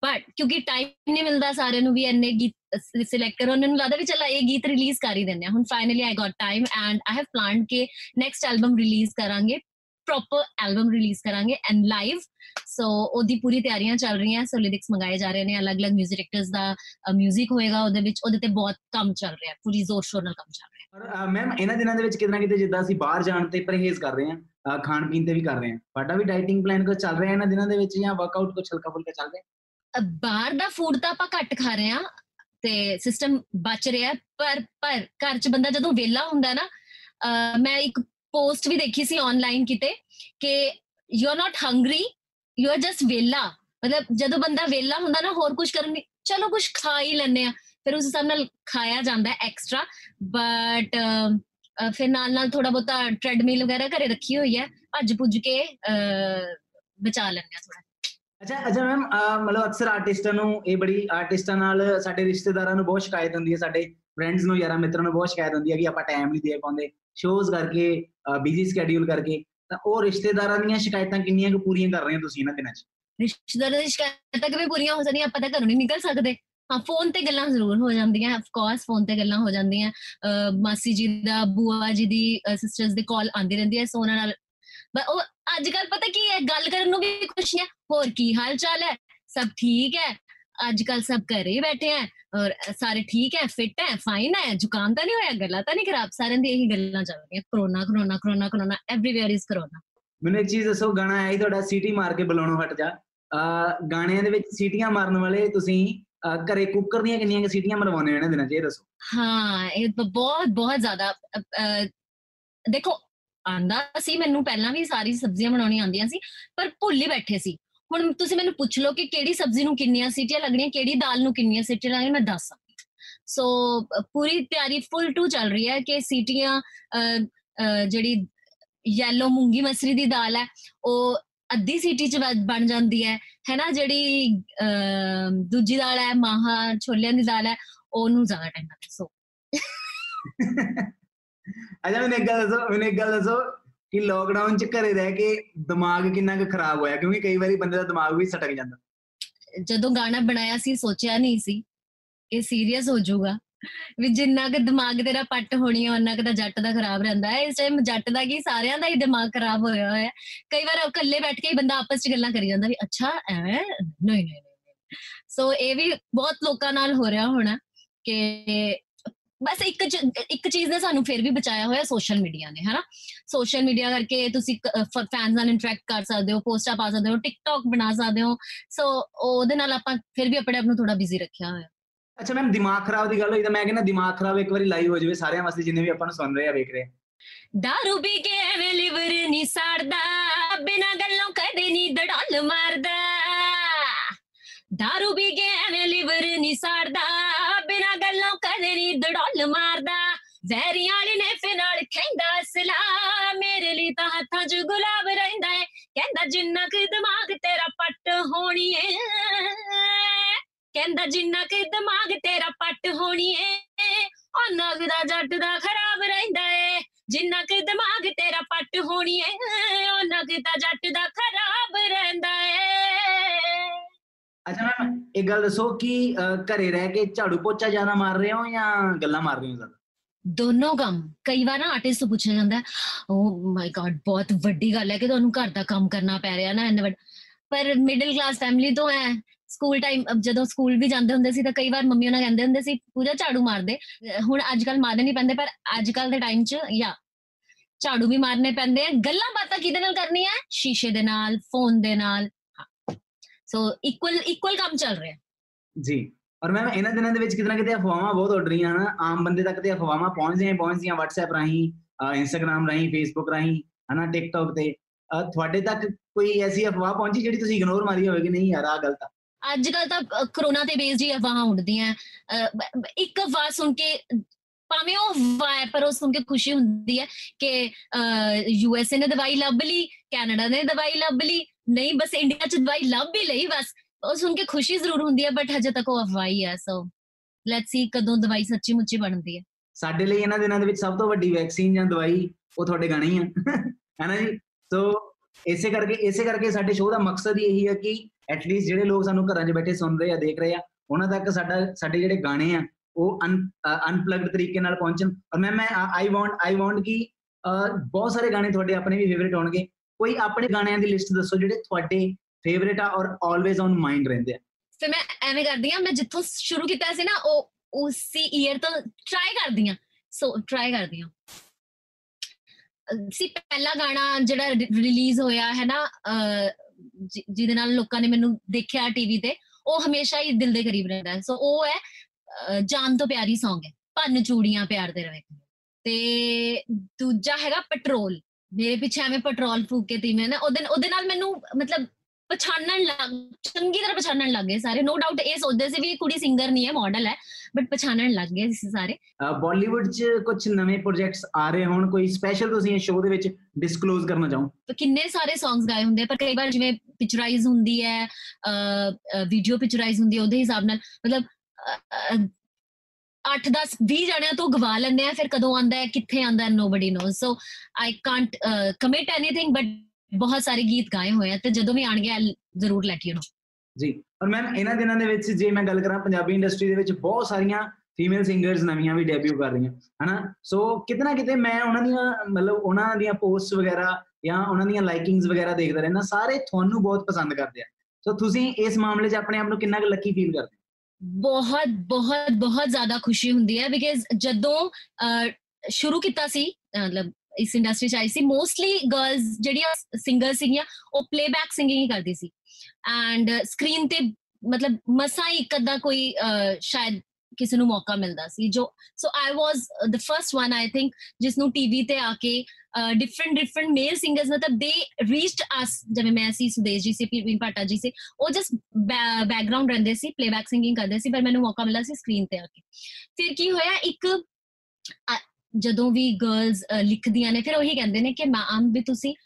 ਬਟ ਕਿਉਂਕਿ ਟਾਈਮ ਨਹੀਂ ਮਿਲਦਾ ਸਾਰਿਆਂ ਨੂੰ ਵੀ ਇੰਨੇ ਗੀਤ ਸਿਲੈਕਟ ਕਰੋ ਉਹਨਾਂ ਨੂੰ ਲੱਗਦਾ ਵੀ ਚਲਾ ਇਹ ਗੀਤ ਰਿਲੀਜ਼ ਕਰ ਹੀ ਦਿੰਦੇ ਆ ਹੁਣ finally I got time and I have planned ਕਿ ਨੈਕਸਟ ਐਲਬਮ ਰਿਲੀਜ਼ ਕਰਾਂਗੇ ਪ੍ਰੋਪਰ ਐਲਬਮ ਰਿਲੀਜ਼ ਕਰਾਂਗੇ ਐਂਡ ਲਾਈਵ ਸੋ ਉਹਦੀ ਪੂਰੀ ਤਿਆਰੀਆਂ ਚੱਲ ਰਹੀਆਂ ਸੋ ਲਿਰਿਕਸ ਮੰਗਾਏ ਜਾ ਰਹੇ ਨੇ ਅਲੱਗ-ਅਲੱਗ 뮤직 ਡਾਇਰੈਕਟਰਸ ਦਾ 뮤직 ਹੋਏਗਾ ਉਹਦੇ ਵਿੱਚ ਉਹਦੇ ਤੇ ਬਹੁਤ ਕੰਮ ਚੱਲ ਰਿਹਾ ਪੂਰੀ ਜ਼ੋਰ ਸ਼ੋਰ ਨਾਲ ਕੰਮ ਚੱਲ ਰਿਹਾ ਔਰ ਮੈਮ ਇਹਨਾਂ ਦਿਨਾਂ ਦੇ ਵਿੱਚ ਕਿਤੇ ਨਾ ਕਿਤੇ ਜਿੱਦਾਂ ਅਸੀਂ ਬਾਹਰ ਜਾਣ ਤੇ ਪਰਹੇਜ਼ ਕਰ ਰਹੇ ਹਾਂ ਖਾਣ ਪੀਣ ਤੇ ਵੀ ਕਰ ਰਹੇ ਹਾਂ ਤੁਹਾਡਾ ਵੀ ਡਾਈਟਿੰਗ ਪਲਾਨ ਕੁਝ ਚੱਲ ਰਿਹਾ ਇਹਨਾਂ ਦਿਨਾਂ ਦੇ ਵਿੱਚ ਜਾਂ ਵਰਕਆਊਟ ਕੁਝ ਹਲਕਾ ਫੁਲਕਾ ਚੱਲ ਰਿਹਾ ਅ, ਬਾਹਰ ਦਾ ਫੂਡ ਤਾਂ ਆਪਾਂ ਘੱਟ ਖਾ ਰਹੇ ਆ ਤੇ ਸਿਸਟਮ ਬਚ ਰਿਹਾ ਹੈ, ਪਰ ਪਰ ਘਰ ਚ ਬੰਦਾ ਜਦੋਂ ਵਿਹਲਾ ਹੁੰਦਾ ਨਾ ਅ, ਮੈਂ ਇੱਕ ਪੋਸਟ ਵੀ ਦੇਖੀ ਸੀ ਆਨਲਾਈਨ ਕਿਤੇ ਕਿ you are not hungry you are just ਵਿਹਲਾ। ਮਤਲਬ ਜਦੋਂ ਬੰਦਾ ਵਿਹਲਾ ਹੁੰਦਾ ਨਾ ਹੋਰ ਕੁਝ ਕਰਨ ਦੀ ਚਲੋ ਕੁਝ ਖਾ ਹੀ ਲੈਂਦੇ ਆ ਫਿਰ ਉਸ ਹਿਸਾਬ ਨਾਲ ਖਾਇਆ ਜਾਂਦਾ ਹੈ ਐਕਸਟਰਾ ਬਟ ਫਿਰ ਨਾਲ ਨਾਲ ਥੋੜਾ ਬਹੁਤਾ ਟ੍ਰੈਡਮਿਲ ਵਗੈਰਾ ਘਰੇ ਰੱਖੀ ਹੋਈ ਹੈ ਭੱਜ ਪੁੱਜ ਕੇ ਅ, ਬਚਾ ਲੈਂਦੇ ਆ ਥੋੜਾ ਅੱਛਾ ਅੱਛਾ ਮੈਮ ਮਤਲਬ ਅਕਸਰ ਆਰਟਿਸਟਾਂ ਨੂੰ ਇਹ ਬੜੀ ਆਰਟਿਸਟਾਂ ਨਾਲ ਸਾਡੇ ਰਿਸ਼ਤੇਦਾਰਾਂ ਨੂੰ ਬਹੁਤ ਸ਼ਿਕਾਇਤ ਹੁੰਦੀ ਹੈ, ਸਾਡੇ ਫਰੈਂਡਸ ਨੂੰ, ਯਾਰਾਂ ਮਿੱਤਰਾਂ ਨੂੰ ਬਹੁਤ ਸ਼ਿਕਾਇਤ ਹੁੰਦੀ ਹੈ ਕਿ ਆਪਾਂ ਟਾਈਮ ਨਹੀਂ ਦੇ ਪਾਉਂਦੇ ਸ਼ੋਜ਼ ਕਰਕੇ ਬਿਜ਼ੀ ਸਕੇਡਿਊਲ ਕਰਕੇ, ਤਾਂ ਉਹ ਰਿਸ਼ਤੇਦਾਰਾਂ ਦੀਆਂ ਸ਼ਿਕਾਇਤਾਂ ਕਿੰਨੀਆਂ ਕੁ ਪੂਰੀਆਂ ਕਰ ਰਹੇ ਹੋ ਤੁਸੀਂ ਇਹਨਾਂ ਦਿਨਾਂ 'ਚ? ਰਿਸ਼ਤੇਦਾਰਾਂ ਦੀ ਸ਼ਿਕਾਇਤਾਂ ਕਿਵੇਂ ਪੂਰੀਆਂ ਹੋ ਜਾਂਦੀਆਂ ਆਪਾਂ ਤਾਂ ਘਰੋਂ ਨਹੀਂ ਨਿਕਲ ਸਕਦੇ। ਹਾਂ ਫੋਨ ਤੇ ਗੱਲਾਂ ਜ਼ਰੂਰ ਹੋ ਜਾਂਦੀਆਂ ਆਫ ਕੋਰਸ ਫੋਨ ਤੇ ਗੱਲਾਂ ਹੋ ਜਾਂਦੀਆਂ, ਅਹ ਮਾਸੀ ਜੀ ਦਾ, ਬੂਆ ਜੀ ਦੀ ਸਿਸਟਰਸ ਦੇ ਕਾਲ ਆਉਂਦੀ ਰਹਿੰਦੀ ਹੈ ਸੋ ਉਹਨਾਂ ਨਾਲ ਬ- ਉਹ ਅੱਜ ਕੱਲ ਪਤਾ ਕੀ ਹੈ ਗੱਲ ਕਰਨ ਨੂੰ ਵੀ ਖੁਸ਼ੀ ਹੈ। ਹੋਰ ਕੀ ਹਾਲ ਚਾਲ ਹੈ? ਸਭ ਠੀਕ ਹੈ? ਅੱਜ ਕੱਲ ਸਭ ਘਰੇ ਹੀ ਬੈਠੇ ਹੈ ਔਰ ਸਾਰੇ ਠੀਕ ਹੈ ਫਿਟ ਹੈ ਫਾਈਨ ਹੈ? ਜ਼ੁਕਾਮ ਤਾਂ ਨਹੀਂ ਹੋਇਆ? ਗਲਾ ਤਾਂ ਨਹੀਂ ਖਰਾਬ? ਸਾਰਿਆਂ ਦੀ ਇਹੀ ਗੱਲਾਂ ਚੱਲ ਰਹੀਆਂ। Corona corona corona corona everywhere is corona ਮੈਨੂੰ ਇੱਕ ਚੀਜ਼ ਦੱਸੋ ਗਾਣਾ ਆਇਆ ਸੀ ਤੁਹਾਡਾ ਸੀਟੀ ਮਾਰ ਕੇ ਬੁਲਾਉਣੋਂ ਹਟ ਜਾ। ਗਾਣਿਆਂ ਦੇ ਵਿੱਚ ਸੀਟੀਆਂ ਮਾਰਨ ਵਾਲੇ ਤੁਸੀਂ ਘਰੇ ਕੁੱਕਰ ਦੀਆਂ ਕਿੰਨੀਆਂ ਕੁ ਸੀਟੀਆਂ ਮਰਵਾਉਂਦੇ ਹੋ ਇਹਨਾਂ ਦਿਨਾਂ 'ਚ? ਇਹ ਦੱਸੋ। ਹਾਂ ਇਹ ਬਹੁਤ ਬਹੁਤ ਜ਼ਿਆਦਾ ਦੇਖੋ ਆਂਦਾ ਸੀ ਮੈਨੂੰ ਪਹਿਲਾਂ ਵੀ ਸਾਰੀ ਸਬਜ਼ੀਆਂ ਬਣਾਉਣੀ ਆਉਂਦੀਆਂ ਸੀ ਪਰ ਭੁੱਲ ਹੀ ਬੈਠੇ ਸੀ। ਹੁਣ ਤੁਸੀਂ ਮੈਨੂੰ ਪੁੱਛ ਲਓ ਕਿ ਕਿਹੜੀ ਸਬਜ਼ੀ ਨੂੰ ਕਿੰਨੀਆਂ ਸੀਟੀਆਂ ਲੱਗਣੀਆਂ ਕਿਹੜੀ ਦਾਲ ਨੂੰ ਕਿੰਨੀਆਂ ਸੀਟੀਆਂ ਲੱਗਣੀਆਂ ਮੈਂ ਦੱਸ ਸਕਦੀ। ਸੋ ਪੂਰੀ ਤਿਆਰੀ ਫੁੱਲ ਟੂ ਚੱਲ ਰਹੀ ਹੈ ਕਿ ਸੀਟੀਆਂ ਅ, ਅ, ਜਿਹੜੀ ਯੈਲੋ ਮੂੰਗੀ ਮਸਰੀ ਦੀ ਦਾਲ ਹੈ ਉਹ ਅੱਧੀ ਸੀਟੀ ਚ ਬਣ- ਬਣ ਜਾਂਦੀ ਹੈ ਹੈਨਾ ਜਿਹੜੀ ਅ, ਦੂਜੀ ਦਾਲ ਹੈ ਮਾਹਾ ਛੋਲਿਆਂ ਦੀ ਦਾਲ ਹੈ ਉਹਨੂੰ ਜ਼ਿਆਦਾ ਟਾਈਮ ਲੱਗਦਾ ਸੋ ਅੱਛਾ, ਮੈਨੂੰ ਇੱਕ ਗੱਲ ਦੱਸੋ, ਮੈਨੂੰ ਇੱਕ ਗੱਲ ਦੱਸੋ ਕਿ ਲੋਕਡਾਊਨ 'ਚ ਘਰੇ ਰਹਿ ਕੇ ਦਿਮਾਗ ਕਿੰਨਾ ਕੁ ਖਰਾਬ ਹੋਇਆ? ਕਿਉਂਕਿ ਕਈ ਵਾਰੀ ਬੰਦੇ ਦਾ ਦਿਮਾਗ ਵੀ ਸਟਕ ਜਾਂਦਾ। ਜਦੋਂ ਗਾਣਾ ਬਣਾਇਆ ਸੀ, ਸੋਚਿਆ ਨਹੀਂ ਸੀ ਕਿ ਸੀਰੀਅਸ ਹੋ ਜਾਊਗਾ। ਵੀ ਜਿੰਨਾ ਕੁ ਦਿਮਾਗ ਤੇਰਾ ਪੱਟ ਹੋਣੀ ਹੈ ਉਹਨਾਂ ਕੁ ਤਾਂ ਜੱਟ ਦਾ ਖਰਾਬ ਰਹਿੰਦਾ ਹੈ। ਇਸ ਟਾਈਮ ਜੱਟ ਦਾ ਕੀ, ਸਾਰਿਆਂ ਦਾ ਹੀ ਦਿਮਾਗ ਖਰਾਬ ਹੋਇਆ ਹੋਇਆ ਹੈ। ਕਈ ਵਾਰ ਇਕੱਲੇ ਬੈਠ ਕੇ ਹੀ ਬੰਦਾ ਆਪਸ 'ਚ ਗੱਲਾਂ ਕਰੀ ਜਾਂਦਾ ਵੀ, ਅੱਛਾ ਐਵੇਂ ਨਹੀਂ ਨਹੀਂ ਨਹੀਂ ਸੋ ਇਹ ਵੀ ਬਹੁਤ ਲੋਕਾਂ ਨਾਲ ਹੋ ਰਿਹਾ ਹੋਣਾ ਕਿ ਬਸ ਇੱਕ ਇੱਕ ਚੀਜ਼ ਨੇ ਸਾਨੂੰ ਫਿਰ ਵੀ ਬਚਾਇਆ ਹੋਇਆ ਸੋਸ਼ਲ ਮੀਡੀਆ ਨੇ ਹਨਾ? ਸੋਸ਼ਲ ਮੀਡੀਆ ਕਰਕੇ ਤੁਸੀਂ ਫੈਨਸ ਨਾਲ ਇੰਟਰੈਕਟ ਕਰ ਸਕਦੇ ਹੋ ਪੋਸਟਾਂ ਪਾ ਸਕਦੇ ਹੋ ਟਿਕਟੌਕ ਬਣਾ ਸਕਦੇ ਹੋ ਸੋ ਉਹਦੇ ਨਾਲ ਆਪਾਂ ਫਿਰ ਵੀ ਆਪਣੇ ਆਪ ਨੂੰ ਥੋੜਾ ਬਿਜ਼ੀ ਰੱਖਿਆ ਹੋਇਆ। ਅੱਛਾ ਮੈਮ ਦਿਮਾਗ ਖਰਾਬ ਦੀ ਗੱਲ ਹੋਈ ਤਾਂ ਮੈਂ ਕਹਿੰਦਾ ਦਿਮਾਗ ਖਰਾਬ ਇੱਕ ਵਾਰੀ ਲਾਈਵ ਹੋ ਜਾਵੇ ਸਾਰਿਆਂ ਵਾਸਤੇ ਜਿੰਨੇ ਵੀ ਆਪਾਂ ਨੂੰ ਸੁਣ ਰਹੇ ਆ ਵੇਖ ਰਹੇ ਆ। ਦਾਰੂ ਪੀ ਕੇ ਐਵੇਂ ਲਿਵਰ ਨਹੀਂ ਸੜਦਾ ਬਿਨਾਂ ਗੱਲੋਂ ਕਦੇ ਨਹੀਂ ਦੜਲ ਮਾਰਦਾ। ਦਾਰੂ ਪੀ ਕੇ ਐਵੇਂ ਲਿਵਰ ਨਹੀਂ ਸੜਦਾ ਬਿਨਾਂ ਗੱਲੋਂ ਕਦੇ ਨਹੀਂ ਦੜਲ ਮਾਰਦਾ। ਜ਼ਹਿਰੀ ਵਾਲੀ ਨੇ ਫੇ ਨਾਲ ਕਹਿੰਦਾ ਸਲਾ ਮੇਰੇ ਲਈ ਤਾਂ ਹੱਥਾਂ 'ਚ ਗੁਲਾਬ ਰਹਿੰਦਾ ਏ। ਕਹਿੰਦਾ, ਜਿੰਨਾ ਕੁ ਦਿਮਾਗ ਤੇਰਾ ਪੱਟ ਹੋਣੀ ਏ। ਕਹਿੰਦਾ, ਜਿੰਨਾ ਕੁ ਦਿਮਾਗ ਤੇਰਾ ਪੱਟ ਹੋਣੀ ਏ, ਉਹਨਾਂ ਕੁ ਦਾ ਜੱਟ ਦਾ ਖਰਾਬ ਰਹਿੰਦਾ ਏ। ਜਿੰਨਾ ਕੁ ਦਿਮਾਗ ਤੇਰਾ ਪੱਟ ਹੋਣੀ ਏ, ਉਹਨਾਂ ਕੁ ਤਾਂ ਜੱਟ ਦਾ ਖਰਾਬ ਰਹਿੰਦਾ ਏ। ਅੱਛਾ ਮੈਮ ਇੱਕ ਗੱਲ ਦੱਸੋ ਕਿ ਅਹ, ਘਰੇ ਰਹਿ ਕੇ ਝਾੜੂ ਪੋਚਾ ਜ਼ਿਆਦਾ ਮਾਰ ਰਹੇ ਹੋ ਜਾਂ ਗੱਲਾਂ ਮਾਰ ਰਹੇ ਹੋ ਜ਼ਿਆਦਾ? ਦੋਨੋਂ ਕੰਮ। ਕਈ ਵਾਰ ਨਾ ਆਰਟਿਸਟ ਤੋਂ ਪੁੱਛਿਆ ਜਾਂਦਾ ਓ ਮਾਈ ਗॉड ਬਹੁਤ ਵੱਡੀ ਗੱਲ ਹੈ ਕਿ ਤੁਹਾਨੂੰ ਘਰ ਦਾ ਕੰਮ ਕਰਨਾ ਪੈ ਰਿਹਾ ਨਾ ਇੰਨਾ ਵੱਡ- ਪਰ ਮਿਡਲ ਕਲਾਸ ਫੈਮਿਲੀ ਤੋਂ ਹੈ। ਸਕੂਲ ਟਾਈਮ ਜਦੋਂ ਸਕੂਲ ਵੀ ਜਾਂਦੇ ਹੁੰਦੇ ਸੀ ਤਾਂ ਕਈ ਵਾਰ ਮੰਮੀ ਉਹਨਾਂ ਕਹਿੰਦੇ ਹੁੰਦੇ ਸੀ ਪੂਜਾ ਝਾੜੂ ਮਾਰ ਦੇ। ਅਹ ਹੁਣ ਅੱਜ ਕੱਲ ਮਾਰਨੇ ਨਹੀਂ ਪੈਂਦੇ ਪਰ ਅੱਜ ਕੱਲ ਦੇ ਟਾਈਮ 'ਚ ਯਾ ਝਾੜੂ ਵੀ ਮਾਰਨੇ ਪੈਂਦੇ ਆ। ਗੱਲਾਂ ਬਾਤਾਂ ਕਿਹਦੇ ਨਾਲ ਕਰਨੀਆਂ? ਸ਼ੀਸ਼ੇ ਦੇ ਨਾਲ ਫੋਨ ਦੇ ਨਾਲ। ਸੋ ਇਕੁਅਲ ਇਕੁਅਲ ਕੰਮ ਚੱਲ ਰਿਹਾ। ਜੀ। ਔਰ ਮੈਮ ਇਹਨਾਂ ਦਿਨਾਂ ਦੇ ਵਿੱਚ ਕਿਤੇ ਨਾ ਕਿਤੇ ਅਫਵਾਹਾਂ ਬਹੁਤ ਉੱਡ ਰਹੀਆਂ ਹਨ ਆਮ ਬੰਦੇ ਤੱਕ ਤੇ ਅਫਵਾਹਾਂ ਪਹੁੰਚਦੀਆਂ ਪਹੁੰਚਦੀਆਂ WhatsApp ਰਾਹੀਂ ਇੰਸਟਾਗ੍ਰam ਰਾਹੀਂ Facebook ਰਾਹੀਂ ਹਨਾ TikTok ਤੇ। ਤੁਹਾਡੇ ਤੱਕ ਕੋਈ ਐਸੀ ਅਫਵਾਹ ਪਹੁੰਚੀ ਜਿਹੜੀ ਤੁਸੀਂ ਇਗਨੋਰ ਮਾਰੀ ਹੋਵੇ ਕਿ ਨਹੀਂ ਯਾਰ ਆ ਗਲਤ ਆ ਅੱਜ ਕੱਲ ਤਾਂ ਕਰੋਨਾ ਤੇ ਬੇਸਡ ਹੀ ਅਫਵਾਹਾਂ ਉੱਡਦੀਆਂ। ਇੱਕ ਅਫਵਾਹ ਸੁਣ ਕੇ ਭਾਵੇਂ ਉਹ ਹੈ ਪਰ ਉਹ ਸੁਣ ਕੇ ਖੁਸ਼ੀ ਹੁੰਦੀ ਹੈ ਕਿ ਯੂਐਸਏ ਨੇ ਦਵਾਈ ਲੱਭ ਲਈ ਕੈਨੇਡਾ ਨੇ ਦਵਾਈ ਲੱਭ ਲਈ ਨਹੀਂ ਬਸ ਇੰਡੀਆ ਚ ਦਵਾਈ ਲੱਭ ਹੀ ਲਈ ਬਸ। ਉਹ ਸੁਣ ਕੇ ਖੁਸ਼ੀ ਜ਼ਰੂਰ ਹੁੰਦੀ ਹੈ ਬਟ ਹਜੇ ਤੱਕ ਉਹ ਅਫਵਾਹ ਹੀ ਹੈ ਸੋ ਲੈਟਸ ਸੀ ਕਦੋਂ ਦਵਾਈ ਸੱਚੀ ਮੁੱਚੀ ਬਣਦੀ ਹੈ। ਸਾਡੇ ਲਈ ਇਹਨਾਂ ਦਿਨਾਂ ਦੇ ਵਿੱਚ ਸਭ ਤੋਂ ਵੱਡੀ ਵੈਕਸੀਨ ਜਾਂ ਦਵਾਈ ਉਹ ਤੁਹਾਡੇ ਗਾਣੇ ਹੀ ਆ। ਹੈਨਾ ਜੀ? ਸੋ ਇਸੇ ਕਰਕੇ ਇਸੇ ਕਰਕੇ ਸਾਡੇ ਸ਼ੋਅ ਦਾ ਮਕਸਦ ਹੀ ਇਹੀ ਹੈ ਕਿ ਐਟਲੀਸਟ ਜਿਹੜੇ ਲੋਕ ਸਾਨੂੰ ਘਰਾਂ 'ਚ ਬੈਠੇ ਸੁਣ ਰਹੇ ਆ ਦੇਖ ਰਹੇ ਆ ਉਹਨਾਂ ਤੱਕ ਸਾਡਾ ਸਾਡੇ ਜਿਹੜੇ ਗਾਣੇ ਆ ਉਹ ਅਨਪਲੱਗਡ ਤਰੀਕੇ ਨਾਲ ਪਹੁੰਚਣ। ਔਰ ਮੈਂ ਮੈਂ ਆਈ ਵਾਂਟ ਆਈ ਵਾਂਟ ਕਿ ਅਹ, ਬਹੁਤ ਸਾਰੇ ਗਾਣੇ ਤੁਹਾਡੇ ਆਪਣੇ ਵੀ ਫੇਵਰਿਟ ਹੋਣਗੇ। ਕੋਈ ਆਪਣੇ ਗਾਣਿਆਂ ਦੀ ਲਿਸਟ ਦੱਸੋ ਜਿਹੜੇ ਤੁਹਾਡੇ ਫੇਵਰਿਟ ਆ ਔਰ ਆਲਵੇਜ਼ ਔਨ ਮਾਈਂਡ ਰਹਿੰਦੇ ਆ। ਫਿਰ ਮੈਂ ਐਵੇਂ ਕਰਦੀ ਆ ਮੈਂ ਜਿੱਥੋਂ ਸ਼ੁਰੂ ਕੀਤਾ ਸੀ ਨਾ ਉਹ ਉਸੇ ਈਅਰ ਤੋਂ ਟਰਾਈ ਕਰਦੀ ਆ ਸੋ ਟਰਾਈ ਕਰਦੀ ਆ ਸੀ ਪਹਿਲਾ ਗਾਣਾ ਜਿਹੜਾ ਰਿਲੀਜ਼ ਹੋਇਆ ਹੈ ਨਾ ਅਹ, ਜਿ- ਜਿਹਦੇ ਨਾਲ ਲੋਕਾਂ ਨੇ ਮੈਨੂੰ ਦੇਖਿਆ ਟੀਵੀ ਤੇ ਉਹ ਹਮੇਸ਼ਾ ਹੀ ਦਿਲ ਦੇ ਕਰੀਬ ਰਹਿੰਦਾ ਹੈ। ਸੋ ਉਹ ਹੈ ਅਹ, ਜਾਨ ਤੋਂ ਪਿਆਰੀ Song ਹੈ ਭੰਨ ਚੂੜੀਆਂ ਪਿਆਰ ਦੇ ਰਵੇ। ਤੇ ਦੂਜਾ ਹੈਗਾ ਪੈਟਰੋਲ ਮੇਰੇ ਪਿੱਛੇ ਐਵੇਂ ਪੈਟਰੋਲ ਫੂਕ ਕੇ ਤੀ ਮੈਂ ਨਾ ਉਹਦੇ ਉਹਦੇ ਨਾਲ ਮੈਨੂੰ ਮਤਲਬ ਪਛਾਣਨ ਲੱਗ ਚੰਗੀ ਤਰ੍ਹਾਂ ਪਛਾਣਨ ਲੱਗ ਗਏ ਸਾਰੇ। ਨੋ ਡਾਊਟ ਇਹ ਸੋਚਦੇ ਸੀ ਵੀ ਕੁੜੀ ਸਿੰਗਰ ਨਹੀਂ ਹੈ ਮਾਡਲ ਹੈ ਬਟ ਪਛਾਣਨ ਲੱਗ ਗਏ ਸੀ ਸਾਰੇ। ਬਾਲੀਵੁੱਡ 'ਚ ਕੁਝ ਨਵੇਂ ਪ੍ਰੋਜੈਕਟਸ ਆ ਰਹੇ ਹੋਣ ਕੋਈ ਸਪੈਸ਼ਲ ਤੁਸੀਂ ਇਹ ਸ਼ੋਅ ਦੇ ਵਿੱਚ ਡਿਸਕਲੋਜ਼ ਕਰਨਾ ਚਾਹੋ? ਕਿੰਨੇ ਸਾਰੇ Songs ਗਾਏ ਹੁੰਦੇ ਪਰ ਕਈ ਵਾਰ ਜਿਵੇਂ ਪਿਕਚਰਾਈਜ਼ ਹੁੰਦੀ ਹੈ ਵੀਡੀਓ ਪਿਕਚਰਾਈਜ਼ ਹੁੰਦੀ ਹੈ ਉਹਦੇ ਹਿਸਾਬ ਨਾਲ ਮਤਲਬ 8 10 20 ਜਣਿਆਂ ਤੋਂ ਗਵਾ ਲੈਂਦੇ ਆ ਫਿਰ ਕਦੋਂ ਆਂਦਾ ਹੈ, ਕਿੱਥੇ ਆਂਦਾ ਹੈ nobody knows so I can't commit anything but ਬਹੁਤ ਸਾਰੇ ਗੀਤ ਗਾਏ ਹੋਏ ਆ, ਤੇ ਜਦੋਂ ਵੀ ਆਣਗੇ I'll ਜ਼ਰੂਰ ਲੈਟ ਯੂ ਨੋ ਜੀ, ਔਰ ਮੈਮ ਇਹਨਾਂ ਦਿਨਾਂ ਦੇ ਵਿੱਚ ਜੇ ਮੈਂ ਗੱਲ ਕਰਾਂ, ਪੰਜਾਬੀ ਇੰਡਸਟਰੀ ਦੇ ਵਿੱਚ ਬਹੁਤ ਸਾਰੀਆਂ ਫੀਮੇਲ ਸਿੰਗਰਸ ਨਵੀਆਂ ਵੀ ਡੈਬਿਊ ਕਰ ਰਹੀਆਂ, ਹਨਾ? ਸੋ ਕਿਤਨਾ ਕਿਤੇ ਮੈਂ ਉਹਨਾਂ ਦੀਆਂ, ਮਤਲਬ ਉਹਨਾਂ ਦੀਆਂ ਪੋਸਟਸ ਵਗੈਰਾ ਜਾਂ ਉਹਨਾਂ ਦੀਆਂ ਲਾਈਕਿੰਗਸ ਵਗੈਰਾ ਦੇਖਦਾ ਰਹਿਣਾ ਸਾਰੇ ਤੁਹਾਨੂੰ ਬਹੁਤ ਪਸੰਦ ਕਰਦੇ ਆ। ਸੋ ਤੁਸੀਂ ਇਸ ਮਾਮਲੇ 'ਚ ਆਪਣੇ ਆਪ ਨੂੰ ਕਿੰਨਾ ਕੁ ਲੱਕੀ ਫੀਲ ਕਰਦੇ ਹੋ? ਬਹੁਤ ਬਹੁਤ ਬਹੁਤ ਜ਼ਿਆਦਾ ਖੁਸ਼ੀ ਹੁੰਦੀ ਹੈ ਬਿਕਾਜ਼ ਜਦੋਂ ਅਹ, ਸ਼ੁਰੂ ਕੀਤਾ ਸੀ ਅਹ, ਮਤਲਬ ਇਸ ਇੰਡਸਟਰੀ ਚ ਆਈ ਸੀ ਮੋਸਟਲੀ ਗਰਲਸ ਜਿਹੜੀਆਂ ਸਿੰਗਰ ਸੀਗੀਆਂ ਉਹ ਪਲੇਬੈਕ ਸਿੰਗਿੰਗ ਹੀ ਕਰਦੀ ਸੀ। ਐਂਡ ਸਕਰੀਨ ਤੇ ਮਤਲਬ ਮਸਾ ਹੀ ਇੱਕ ਅੱਧਾ ਕੋਈ ਅਹ, ਸ਼ਾਇਦ ਕਿਸੇ ਨੂੰ ਮੌਕਾ ਮਿਲਦਾ ਸੀ ਜੋ so I was the first one I think ਜਿਸ ਨੂੰ ਟੀਵੀ ਤੇ ਆ ਕੇ ਡਿਫਰੈਂਟ ਡਿਫਰੈਂਟ ਮੇਲ ਸਿੰਗਰਸ ਮਤਲਬ ਦੇ ਰੀਚਡ ਅਸ ਜਿਵੇਂ ਮੈਂ ਸੀ ਸੁਦੇਸ਼ ਜੀ ਸੀ ਪੀਰਵੀਨ ਪਾਟਾ ਜੀ ਸੀ ਉਹ ਜਸਟ ਬੈਕਗ੍ਰਾਉਂਡ ਰਹਿੰਦੇ ਸੀ ਪਲੇਬੈਕ ਸਿੰਗਿੰਗ ਕਰਦੇ ਸੀ ਪਰ ਮੈਨੂੰ ਮੌਕਾ ਮਿਲਿਆ ਸੀ ਸਕਰੀਨ ਤੇ ਆ ਕੇ। ਫਿਰ ਕੀ ਹੋਇਆ ਇੱਕ ਅ, ਜਦੋਂ ਵੀ ਗਰਲਸ ਲਿਖਦੀਆਂ ਨੇ ਫਿਰ ਉਹੀ ਕਹਿੰਦੇ ਨੇ ਕਿ ਮੈਮ ਵੀ ਤੁਸੀਂ ਅ,